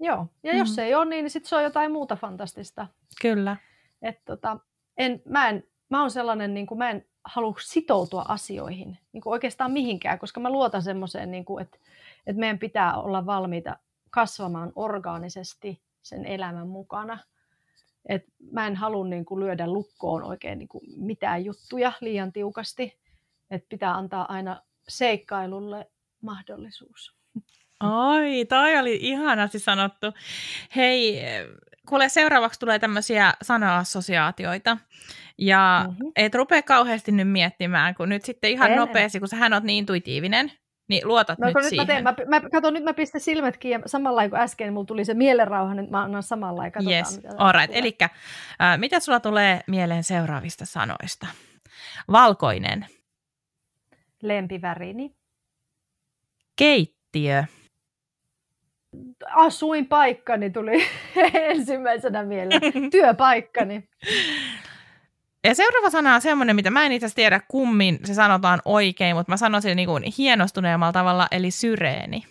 Joo, ja jos mm. se ei ole niin, sitten se on jotain muuta fantastista. Kyllä. Et tota, en, mä, en, mä oon sellainen, niin kuin, mä en halua sitoutua asioihin niin kuin oikeastaan mihinkään, koska mä luotan semmoiseen, niin kuin, että, että meidän pitää olla valmiita kasvamaan orgaanisesti sen elämän mukana. Et mä en halua niin kuin, lyödä lukkoon oikein niin kuin, mitään juttuja liian tiukasti. Et pitää antaa aina seikkailulle mahdollisuus. Oi, toi oli ihanasti sanottu. Hei, kuule, seuraavaksi tulee tämmöisiä sana-assosiaatioita. Ja mm-hmm. et rupea kauheasti nyt miettimään, kun nyt sitten ihan en, nopeasti, kun sähän oot niin intuitiivinen, niin luotat no, nyt, nyt siihen. Mä, teen, mä, mä, kato, nyt mä pistän silmät kiinni ja samalla kuin äsken mulla tuli se mielenrauha, nyt mä annan samalla lailla. Yes, alright. Eli äh, mitä sulla tulee mieleen seuraavista sanoista? Valkoinen. Lempivärini. Keittiö asuinpaikkani tuli (laughs) ensimmäisenä mieleen. Työpaikkani. (laughs) Ja seuraava sana on semmoinen, mitä mä en itse tiedä kummin se sanotaan oikein, mutta mä sanoisin niin kuin hienostuneemmalla tavalla, eli syreeni.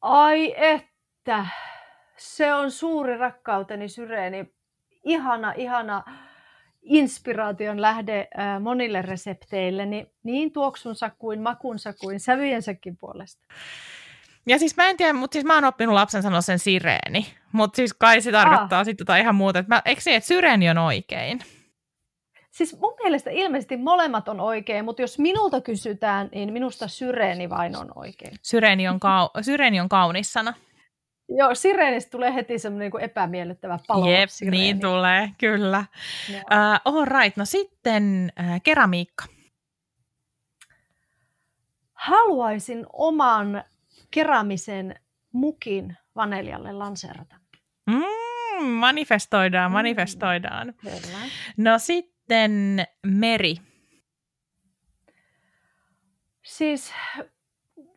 Ai että, se on suuri rakkauteni syreeni. Ihana, ihana inspiraation lähde äh, monille resepteille, niin, niin tuoksunsa kuin makunsa kuin sävyensäkin puolesta. Ja siis mä en tiedä, mutta siis mä oon oppinut lapsen sanoa sen sireeni. Mutta siis kai se tarkoittaa ah. sitten jotain ihan muuta. Että mä, eikö se, että syreeni on oikein? Siis mun mielestä ilmeisesti molemmat on oikein, mutta jos minulta kysytään, niin minusta syreeni vain on oikein. Syreeni on, kau- syreeni on kaunis sana. Joo, sireenistä tulee heti semmoinen niin epämiellyttävä palo. Jep, sireeni. niin tulee, kyllä. Uh, all right, no sitten uh, keramiikka. Haluaisin oman keramisen mukin vaneljalle lanserata. Mm, manifestoidaan, mm. manifestoidaan. Kyllä. No sitten meri. Siis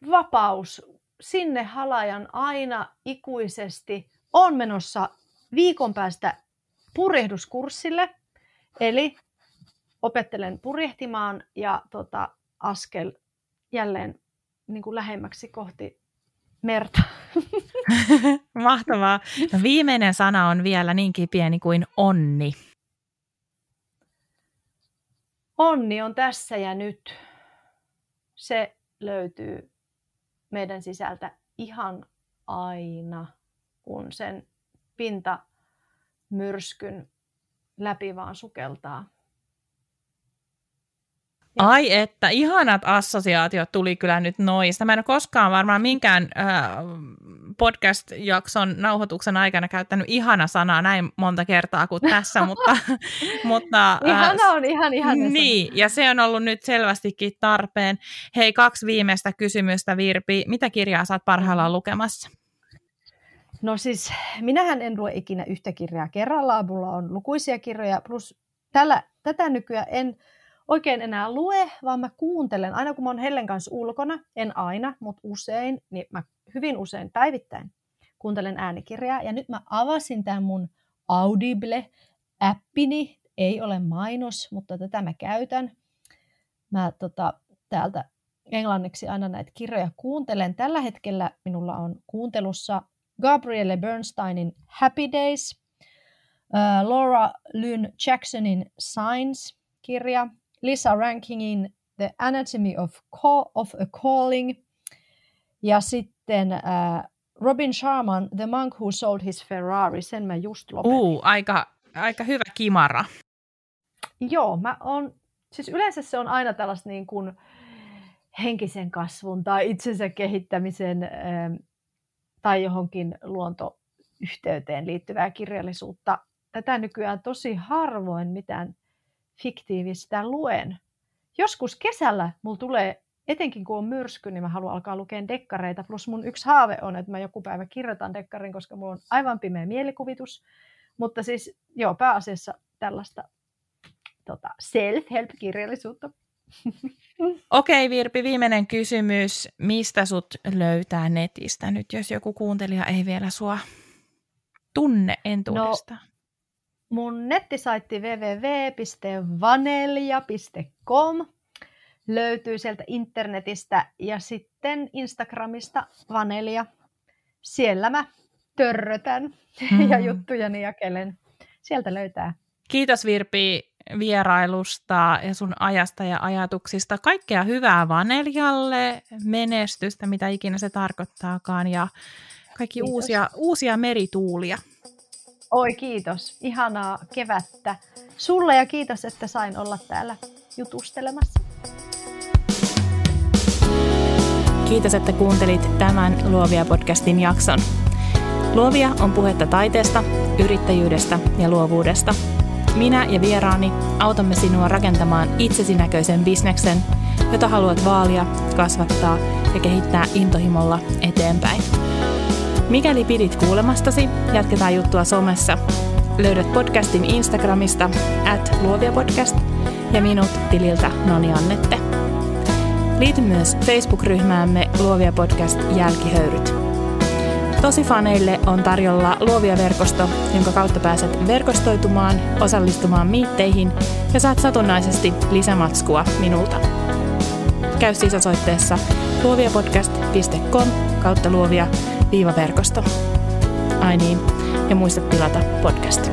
vapaus. Sinne halajan aina ikuisesti. on menossa viikon päästä purjehduskurssille. Eli opettelen purjehtimaan ja tota, askel jälleen niin kuin lähemmäksi kohti merta. (laughs) Mahtavaa. No viimeinen sana on vielä niinkin pieni kuin onni. Onni on tässä ja nyt. Se löytyy meidän sisältä ihan aina, kun sen pinta myrskyn läpi vaan sukeltaa. Ai että, ihanat assosiaatiot tuli kyllä nyt noista. Mä en ole koskaan varmaan minkään äh, podcast-jakson nauhoituksen aikana käyttänyt ihana sanaa näin monta kertaa kuin tässä, (laughs) mutta... mutta äh, ihana on ihan ihan. Niin, sana. ja se on ollut nyt selvästikin tarpeen. Hei, kaksi viimeistä kysymystä, Virpi. Mitä kirjaa saat parhaillaan mm. lukemassa? No siis, minähän en lue ikinä yhtä kirjaa kerrallaan. Mulla on lukuisia kirjoja, plus tällä, tätä nykyään en oikein enää lue, vaan mä kuuntelen. Aina kun mä oon Hellen kanssa ulkona, en aina, mutta usein, niin mä hyvin usein päivittäin kuuntelen äänikirjaa. Ja nyt mä avasin tämän mun Audible-appini. Ei ole mainos, mutta tätä mä käytän. Mä tota, täältä englanniksi aina näitä kirjoja kuuntelen. Tällä hetkellä minulla on kuuntelussa Gabrielle Bernsteinin Happy Days, uh, Laura Lynn Jacksonin Signs-kirja, Lisa Rankingin The Anatomy of, Call, of a Calling ja sitten äh, Robin Sharman The Monk Who Sold His Ferrari, sen mä just lopetin. Uh, aika, aika hyvä kimara. Joo, mä on, siis yleensä se on aina tällaista niin kuin henkisen kasvun tai itsensä kehittämisen äh, tai johonkin luontoyhteyteen liittyvää kirjallisuutta. Tätä nykyään tosi harvoin mitään fiktiivistä luen. Joskus kesällä mulla tulee, etenkin kun on myrsky, niin mä haluan alkaa lukea dekkareita. Plus mun yksi haave on, että mä joku päivä kirjoitan dekkarin, koska mulla on aivan pimeä mielikuvitus. Mutta siis joo, pääasiassa tällaista tota, self-help-kirjallisuutta. (laughs) Okei Virpi, viimeinen kysymys. Mistä sut löytää netistä nyt, jos joku kuuntelija ei vielä sua tunne entuudestaan? No, mun nettisaitti www.vanelja.com löytyy sieltä internetistä ja sitten Instagramista Vanelja. Siellä mä törrötän (laughs) mm. ja juttujani jakelen. Sieltä löytää. Kiitos Virpi vierailusta ja sun ajasta ja ajatuksista. Kaikkea hyvää Vaneljalle, menestystä, mitä ikinä se tarkoittaakaan ja kaikki uusia, uusia merituulia. Oi kiitos, ihanaa kevättä sulle ja kiitos, että sain olla täällä jutustelemassa. Kiitos, että kuuntelit tämän Luovia podcastin jakson. Luovia on puhetta taiteesta, yrittäjyydestä ja luovuudesta. Minä ja vieraani autamme sinua rakentamaan itsesi näköisen bisneksen, jota haluat vaalia, kasvattaa ja kehittää intohimolla eteenpäin. Mikäli pidit kuulemastasi, jatketaan juttua somessa. Löydät podcastin Instagramista at luoviapodcast ja minut tililtä Noni Annette. Liity myös Facebook-ryhmäämme Luovia Podcast Jälkihöyryt. Tosi faneille on tarjolla Luovia verkosto, jonka kautta pääset verkostoitumaan, osallistumaan miitteihin ja saat satunnaisesti lisämatskua minulta. Käy siis osoitteessa luoviapodcast.com kautta luovia viivaverkosto. Ai niin, ja muista tilata podcast.